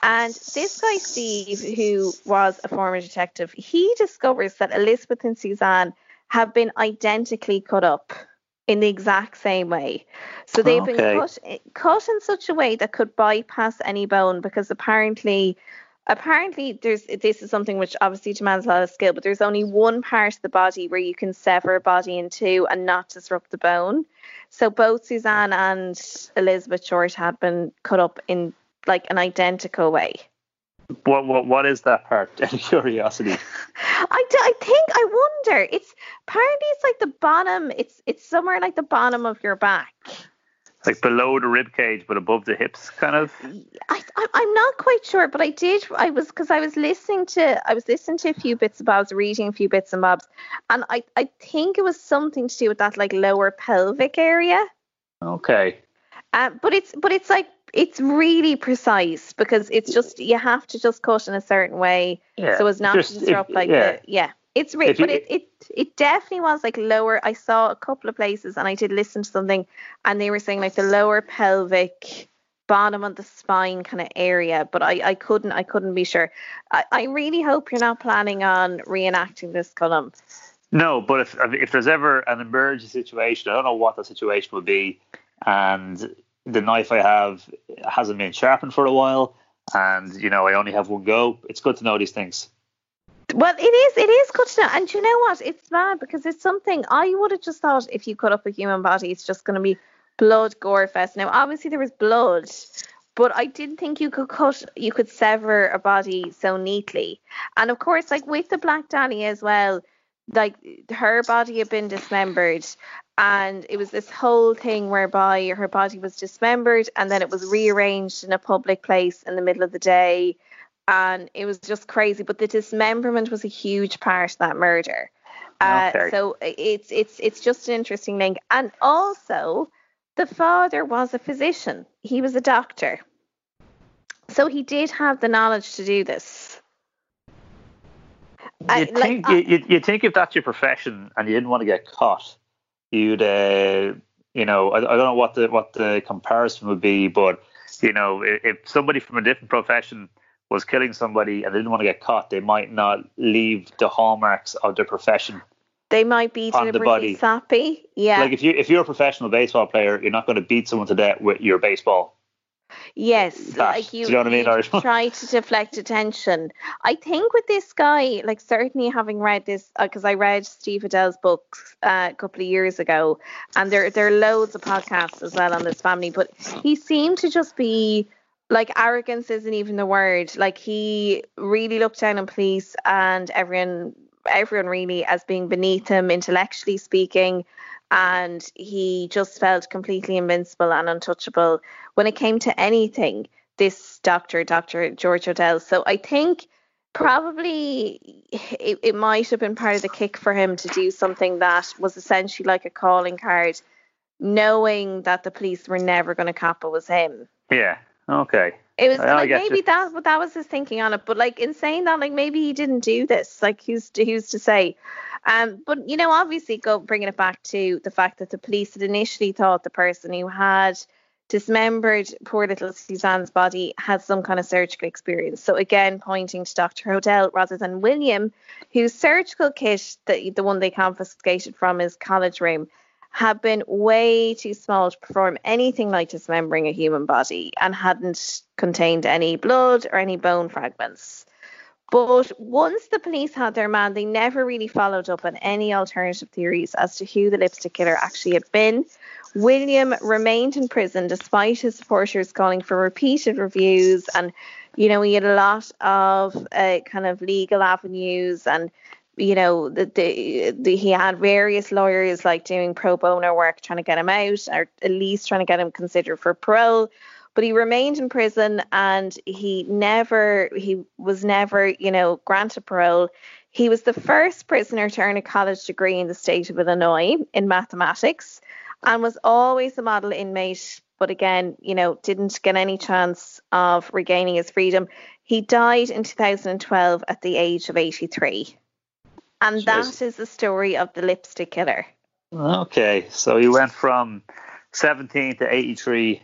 [SPEAKER 2] And this guy Steve, who was a former detective, he discovers that Elizabeth and Suzanne have been identically cut up in the exact same way. So they've okay. been cut cut in such a way that could bypass any bone because apparently apparently there's this is something which obviously demands a lot of skill, but there's only one part of the body where you can sever a body in two and not disrupt the bone. So both Suzanne and Elizabeth Short had been cut up in like an identical way.
[SPEAKER 3] What what what is that part? Out of curiosity.
[SPEAKER 2] I, I think I wonder. It's apparently it's like the bottom. It's it's somewhere like the bottom of your back
[SPEAKER 3] like below the rib cage but above the hips kind of
[SPEAKER 2] I, I am not quite sure but i did i was because i was listening to i was listening to a few bits and bobs reading a few bits and bobs and i i think it was something to do with that like lower pelvic area
[SPEAKER 3] okay
[SPEAKER 2] um, but it's but it's like it's really precise because it's just you have to just cut in a certain way yeah, so as not just, to disrupt like yeah. the yeah it's rich, but it, it it definitely was like lower. I saw a couple of places and I did listen to something and they were saying like the lower pelvic bottom of the spine kind of area, but I, I couldn't I couldn't be sure. I, I really hope you're not planning on reenacting this column.
[SPEAKER 3] No, but if if there's ever an emergency situation, I don't know what the situation would be, and the knife I have hasn't been sharpened for a while, and you know I only have one go. It's good to know these things.
[SPEAKER 2] Well, it is. It is good to know. And you know what? It's mad because it's something I would have just thought if you cut up a human body, it's just going to be blood gore fest. Now, obviously, there was blood, but I didn't think you could cut, you could sever a body so neatly. And of course, like with the Black Dahlia as well, like her body had been dismembered and it was this whole thing whereby her body was dismembered and then it was rearranged in a public place in the middle of the day and it was just crazy. But the dismemberment was a huge part of that murder. Uh, okay. So it's it's it's just an interesting link, and also the father was a physician. He was a doctor, so he did have the knowledge to do this.
[SPEAKER 3] You think like, you, you think if that's your profession and you didn't want to get caught, you'd uh, you know I, I don't know what the what the comparison would be, but you know if, if somebody from a different profession was killing somebody and they didn't want to get caught, they might not leave the hallmarks of their profession.
[SPEAKER 2] They might be deliberately sappy. Yeah.
[SPEAKER 3] Like if you if you're a professional baseball player, you're not going to beat someone to death with your baseball.
[SPEAKER 2] Yes,
[SPEAKER 3] that.
[SPEAKER 2] like
[SPEAKER 3] Do
[SPEAKER 2] you,
[SPEAKER 3] you know what I mean?
[SPEAKER 2] Try to deflect attention. I think with this guy, like certainly having read this, because I read Steve Hodel's books uh, a couple of years ago, and there there are loads of podcasts as well on this family. But he seemed to just be like arrogance isn't even the word. Like he really looked down on police and everyone, everyone really as being beneath him intellectually speaking and he just felt completely invincible and untouchable when it came to anything. This doctor, Dr. George Hodel. So I think probably it, it might have been part of the kick for him to do something that was essentially like a calling card, knowing that the police were never going to cop it was him.
[SPEAKER 3] yeah. Okay.
[SPEAKER 2] It was like maybe
[SPEAKER 3] you.
[SPEAKER 2] that but that was his thinking on it. But like in saying that, like maybe he didn't do this. Like who's who's to say? Um, but you know, obviously, go bringing it back to the fact that the police had initially thought the person who had dismembered poor little Suzanne's body had some kind of surgical experience. So again, pointing to Dr. Hodel rather than William, whose surgical kit, the the one they confiscated from his college room, had been way too small to perform anything like dismembering a human body and hadn't contained any blood or any bone fragments. But once the police had their man, they never really followed up on any alternative theories as to who the lipstick killer actually had been. William remained in prison despite his supporters calling for repeated reviews, and you know he had a lot of uh, kind of legal avenues and you know, the, the, the he had various lawyers like doing pro bono work trying to get him out, or at least trying to get him considered for parole. But he remained in prison, and he never, he was never, you know, granted parole. He was the first prisoner to earn a college degree in the state of Illinois in mathematics, and was always a model inmate. But again, you know, didn't get any chance of regaining his freedom. He died in 2012 at the age of 83. And that
[SPEAKER 3] Jeez.
[SPEAKER 2] is the story of the lipstick killer.
[SPEAKER 3] Okay. So he went from 17 to 83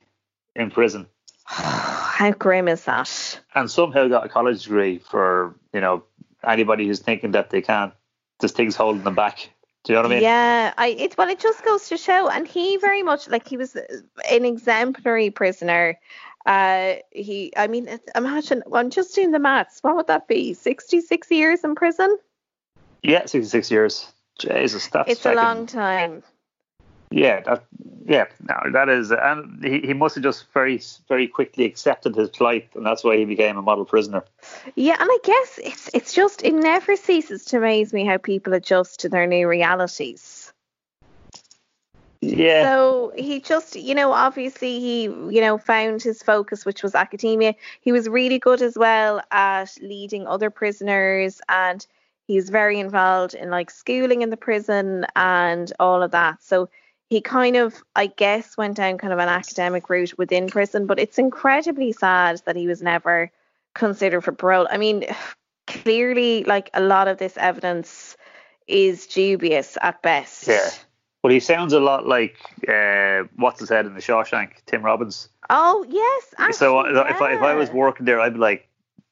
[SPEAKER 3] in prison
[SPEAKER 2] How grim is that?
[SPEAKER 3] and somehow got a college degree for, you know, anybody who's thinking that they can't, this thing's holding them back. Do you know what I mean?
[SPEAKER 2] Yeah, I it well it just goes to show, and he very much like he was an exemplary prisoner. Uh, he, I mean, imagine. I'm just doing the maths. What would that be? 66 years in prison.
[SPEAKER 3] Yeah, 66 years. Jesus, that's
[SPEAKER 2] it's a long time.
[SPEAKER 3] Yeah, that, yeah, no, that is, and he, he must have just very, very quickly accepted his plight, and that's why he became a model prisoner.
[SPEAKER 2] Yeah, and I guess it's it's just it never ceases to amaze me how people adjust to their new realities.
[SPEAKER 3] Yeah,
[SPEAKER 2] So he just, you know, obviously he, you know, found his focus, which was academia. He was really good as well at leading other prisoners, and he's very involved in like schooling in the prison and all of that. So he kind of, I guess, went down kind of an academic route within prison. But it's incredibly sad that he was never considered for parole. I mean, clearly, like a lot of this evidence is dubious at best.
[SPEAKER 3] Yeah. Well, he sounds a lot like uh, what's his head in the Shawshank, Tim Robbins.
[SPEAKER 2] Oh yes.
[SPEAKER 3] so
[SPEAKER 2] actually,
[SPEAKER 3] uh, if I, if I was working there, I'd be like,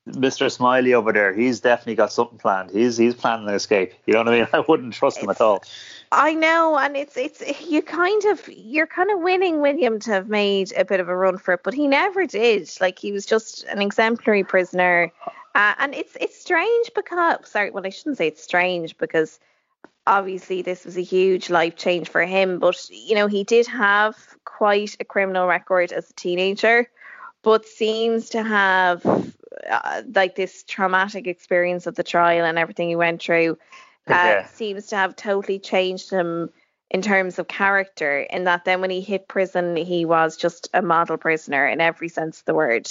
[SPEAKER 3] Mr. Smiley over there, he's definitely got something planned. He's he's planning an escape. You know what I mean? I wouldn't trust him at all.
[SPEAKER 2] I know, and it's it's you kind of you're kind of winning William to have made a bit of a run for it, but he never did. Like he was just an exemplary prisoner, uh, and it's it's strange because sorry, well I shouldn't say it's strange because obviously this was a huge life change for him, but you know he did have quite a criminal record as a teenager, but seems to have uh, like this traumatic experience of the trial and everything he went through uh,
[SPEAKER 3] Yeah.
[SPEAKER 2] seems to have totally changed him in terms of character. In that, then when he hit prison, he was just a model prisoner in every sense of the word.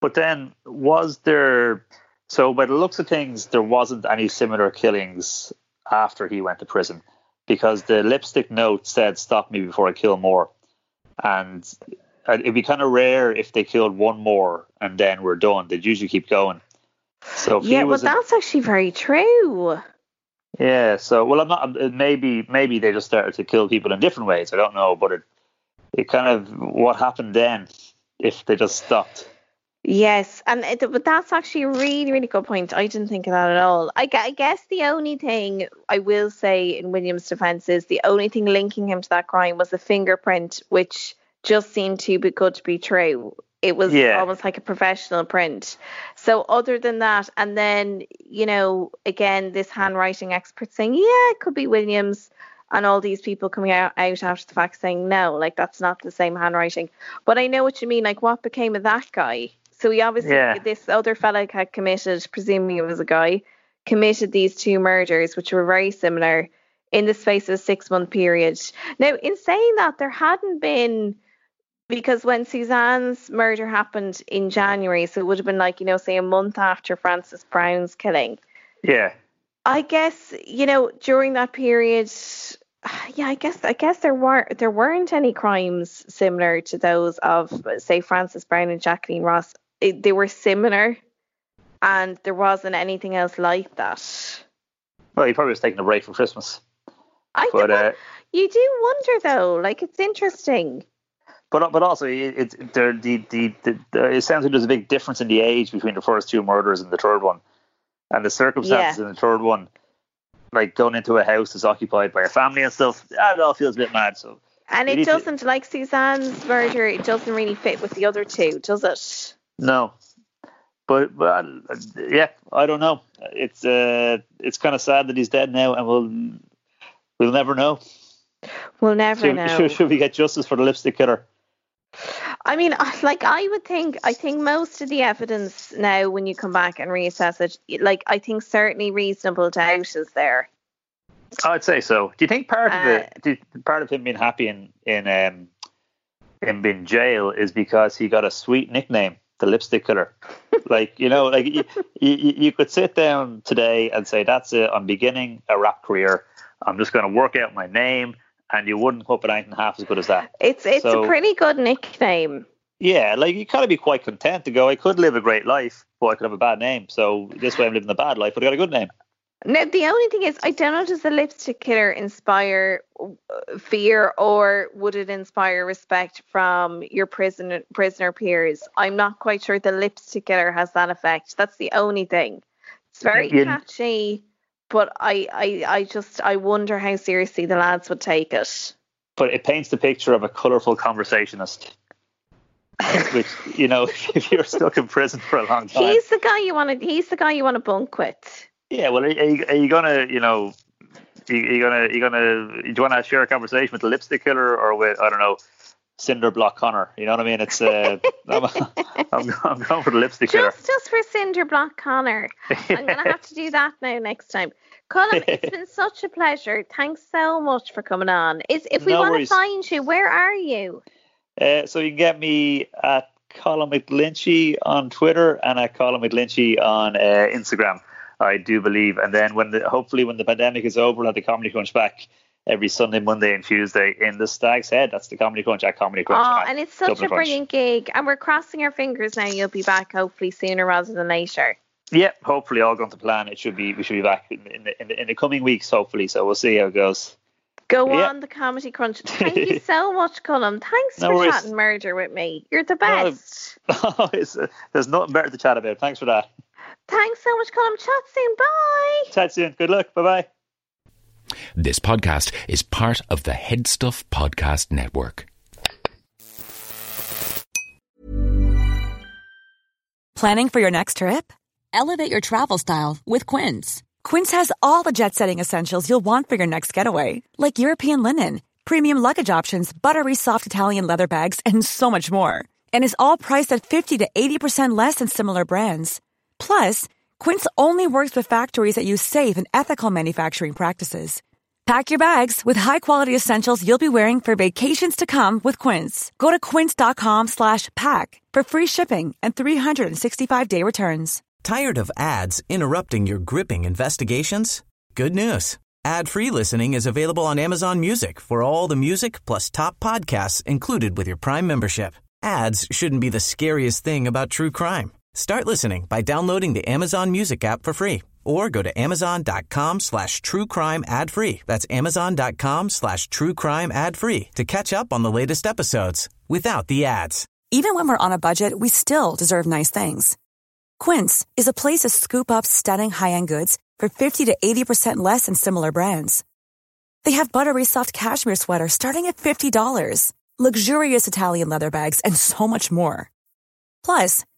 [SPEAKER 3] But then, was there? So, by the looks of things, there wasn't any similar killings after he went to prison, because the lipstick note said, "Stop me before I kill more," and uh, it'd be kind of rare if they killed one more and then we're done. They'd usually keep going. So,
[SPEAKER 2] yeah, well,
[SPEAKER 3] a-
[SPEAKER 2] that's actually very true.
[SPEAKER 3] yeah. So, well, I'm not. uh, Maybe, maybe they just started to kill people in different ways. I don't know, but it, it kind of what happened then if they just stopped.
[SPEAKER 2] Yes, and it, but that's actually a really, really good point. I didn't think of that at all. I, I guess the only thing I will say in William's defense is the only thing linking him to that crime was the fingerprint, which just seemed too be good to be true. It was
[SPEAKER 3] Yeah.
[SPEAKER 2] almost like a professional print. So other than that, and then you know, again, this handwriting expert saying, yeah, it could be Williams, and all these people coming out, out after the fact saying no, like that's not the same handwriting. But I know what you mean. Like, what became of that guy? So he obviously,
[SPEAKER 3] Yeah.
[SPEAKER 2] this other fellow had committed, presuming it was a guy, committed these two murders, which were very similar in the space of a six month period. Now, in saying that, there hadn't been because when Suzanne's murder happened in January, so it would have been like, you know, say a month after Frances Brown's killing.
[SPEAKER 3] Yeah.
[SPEAKER 2] I guess, you know, during that period yeah, I guess I guess there weren't there weren't any crimes similar to those of say Francis Brown and Jacqueline Ross. It, they were similar and there wasn't anything else like that.
[SPEAKER 3] Well, he probably was taking a break for Christmas.
[SPEAKER 2] I
[SPEAKER 3] But uh,
[SPEAKER 2] you do wonder though, like it's interesting.
[SPEAKER 3] But but also it, it's there the, the the the it sounds like there's a big difference in the age between the first two murders and the third one, and the circumstances in the third one, like going into a house that's occupied by a family and stuff. That all feels a bit mad. So
[SPEAKER 2] And it doesn't like Suzanne's murder, it doesn't really fit with the other two, does it?
[SPEAKER 3] no, but but uh, yeah, I don't know. It's uh it's kind of sad that he's dead now, and we'll we'll never know.
[SPEAKER 2] We'll never
[SPEAKER 3] Should,
[SPEAKER 2] know.
[SPEAKER 3] should, should we get justice for the lipstick killer?
[SPEAKER 2] I mean, like I would think, I think most of the evidence now, when you come back and reassess it, like I think certainly reasonable doubt is there.
[SPEAKER 3] I'd say so. Do you think part of
[SPEAKER 2] Uh,
[SPEAKER 3] it, do part of him being happy in in um in being jail is because he got a sweet nickname, the lipstick killer? like you know, like you, you you could sit down today and say, "That's it. I'm beginning a rap career. I'm just going to work out my name," and you wouldn't hope it anything half as good as that.
[SPEAKER 2] It's it's
[SPEAKER 3] So-
[SPEAKER 2] a pretty good nickname.
[SPEAKER 3] Yeah, like you kind of be quite content to go. I could live a great life, but I could have a bad name. So this way, I'm living the bad life, but I got a good name.
[SPEAKER 2] Now, the only thing is, I don't know, does the lipstick killer inspire uh, fear or would it inspire respect from your prisoner prisoner peers? I'm not quite sure the lipstick killer has that effect. That's the only thing. It's very
[SPEAKER 3] You-
[SPEAKER 2] catchy, but I, I, I just I wonder how seriously the lads would take it.
[SPEAKER 3] but it paints the picture of a colorful conversationist. Which you know, if you're stuck in prison for a long time,
[SPEAKER 2] He's the guy you want to. He's the guy you want to bunk with.
[SPEAKER 3] yeah. Well, are, are, you, are you gonna, you know, are you gonna, you gonna, do you want to share a conversation with the lipstick killer or with, I don't know, Cinder Block Connor? You know what I mean? It's, uh, I'm, I'm, I'm going for the lipstick.
[SPEAKER 2] Just just for Cinder Block Connor. I'm gonna have to do that now next time. Colin, it's been such a pleasure. Thanks so much for coming on. Is if we
[SPEAKER 3] No
[SPEAKER 2] want to find you, where are you?
[SPEAKER 3] Uh, so you can get me at Colin McGlinchy on Twitter and at Colin McGlinchy on uh, Instagram. I do believe, and then when the hopefully when the pandemic is over, we'll have the Comedy Crunch back every Sunday, Monday, and Tuesday in the Stag's Head. That's the Comedy Crunch at Comedy Crunch.
[SPEAKER 2] Oh, and it's such
[SPEAKER 3] Dublin
[SPEAKER 2] a
[SPEAKER 3] Crunch.
[SPEAKER 2] brilliant gig, and we're crossing our fingers now. You'll be back hopefully sooner rather than later.
[SPEAKER 3] Yeah, hopefully all going to plan. It should be we should be back in, in, the, in, the, in the coming weeks, hopefully. So we'll see how it goes.
[SPEAKER 2] Go
[SPEAKER 3] Yeah.
[SPEAKER 2] on the comedy crunch. Thank you so much, Colin. Thanks
[SPEAKER 3] No
[SPEAKER 2] for
[SPEAKER 3] worries.
[SPEAKER 2] chatting murder with me. You're the
[SPEAKER 3] No,
[SPEAKER 2] best.
[SPEAKER 3] it's, uh, there's nothing better to chat about. Thanks for that.
[SPEAKER 2] Thanks so much, Colin. Chat soon. Bye.
[SPEAKER 3] Chat soon. Good luck. Bye bye.
[SPEAKER 4] This podcast is part of the Headstuff Podcast Network.
[SPEAKER 5] Planning for your next trip? Elevate your travel style with Quince. Quince has all the jet setting essentials you'll want for your next getaway, like European linen, premium luggage options, buttery soft Italian leather bags, and so much more. And is all priced at 50 to 80% less than similar brands. Plus, Quince only works with factories that use safe and ethical manufacturing practices. Pack your bags with high-quality essentials you'll be wearing for vacations to come with Quince. Go to quince.com slash pack for free shipping and 365-day returns.
[SPEAKER 6] Tired of ads interrupting your gripping investigations? Good news. Ad-free listening is available on Amazon Music for all the music plus top podcasts included with your Prime membership. Ads shouldn't be the scariest thing about true crime. Start listening by downloading the Amazon Music app for free or go to amazon.com slash true crime ad free. That's amazon.com slash true crime ad free to catch up on the latest episodes without the ads.
[SPEAKER 5] Even when we're on a budget, we still deserve nice things. Quince is a place to scoop up stunning high-end goods for 50 to 80% less than similar brands. They have buttery soft cashmere sweaters starting at $50, luxurious Italian leather bags, and so much more. Plus,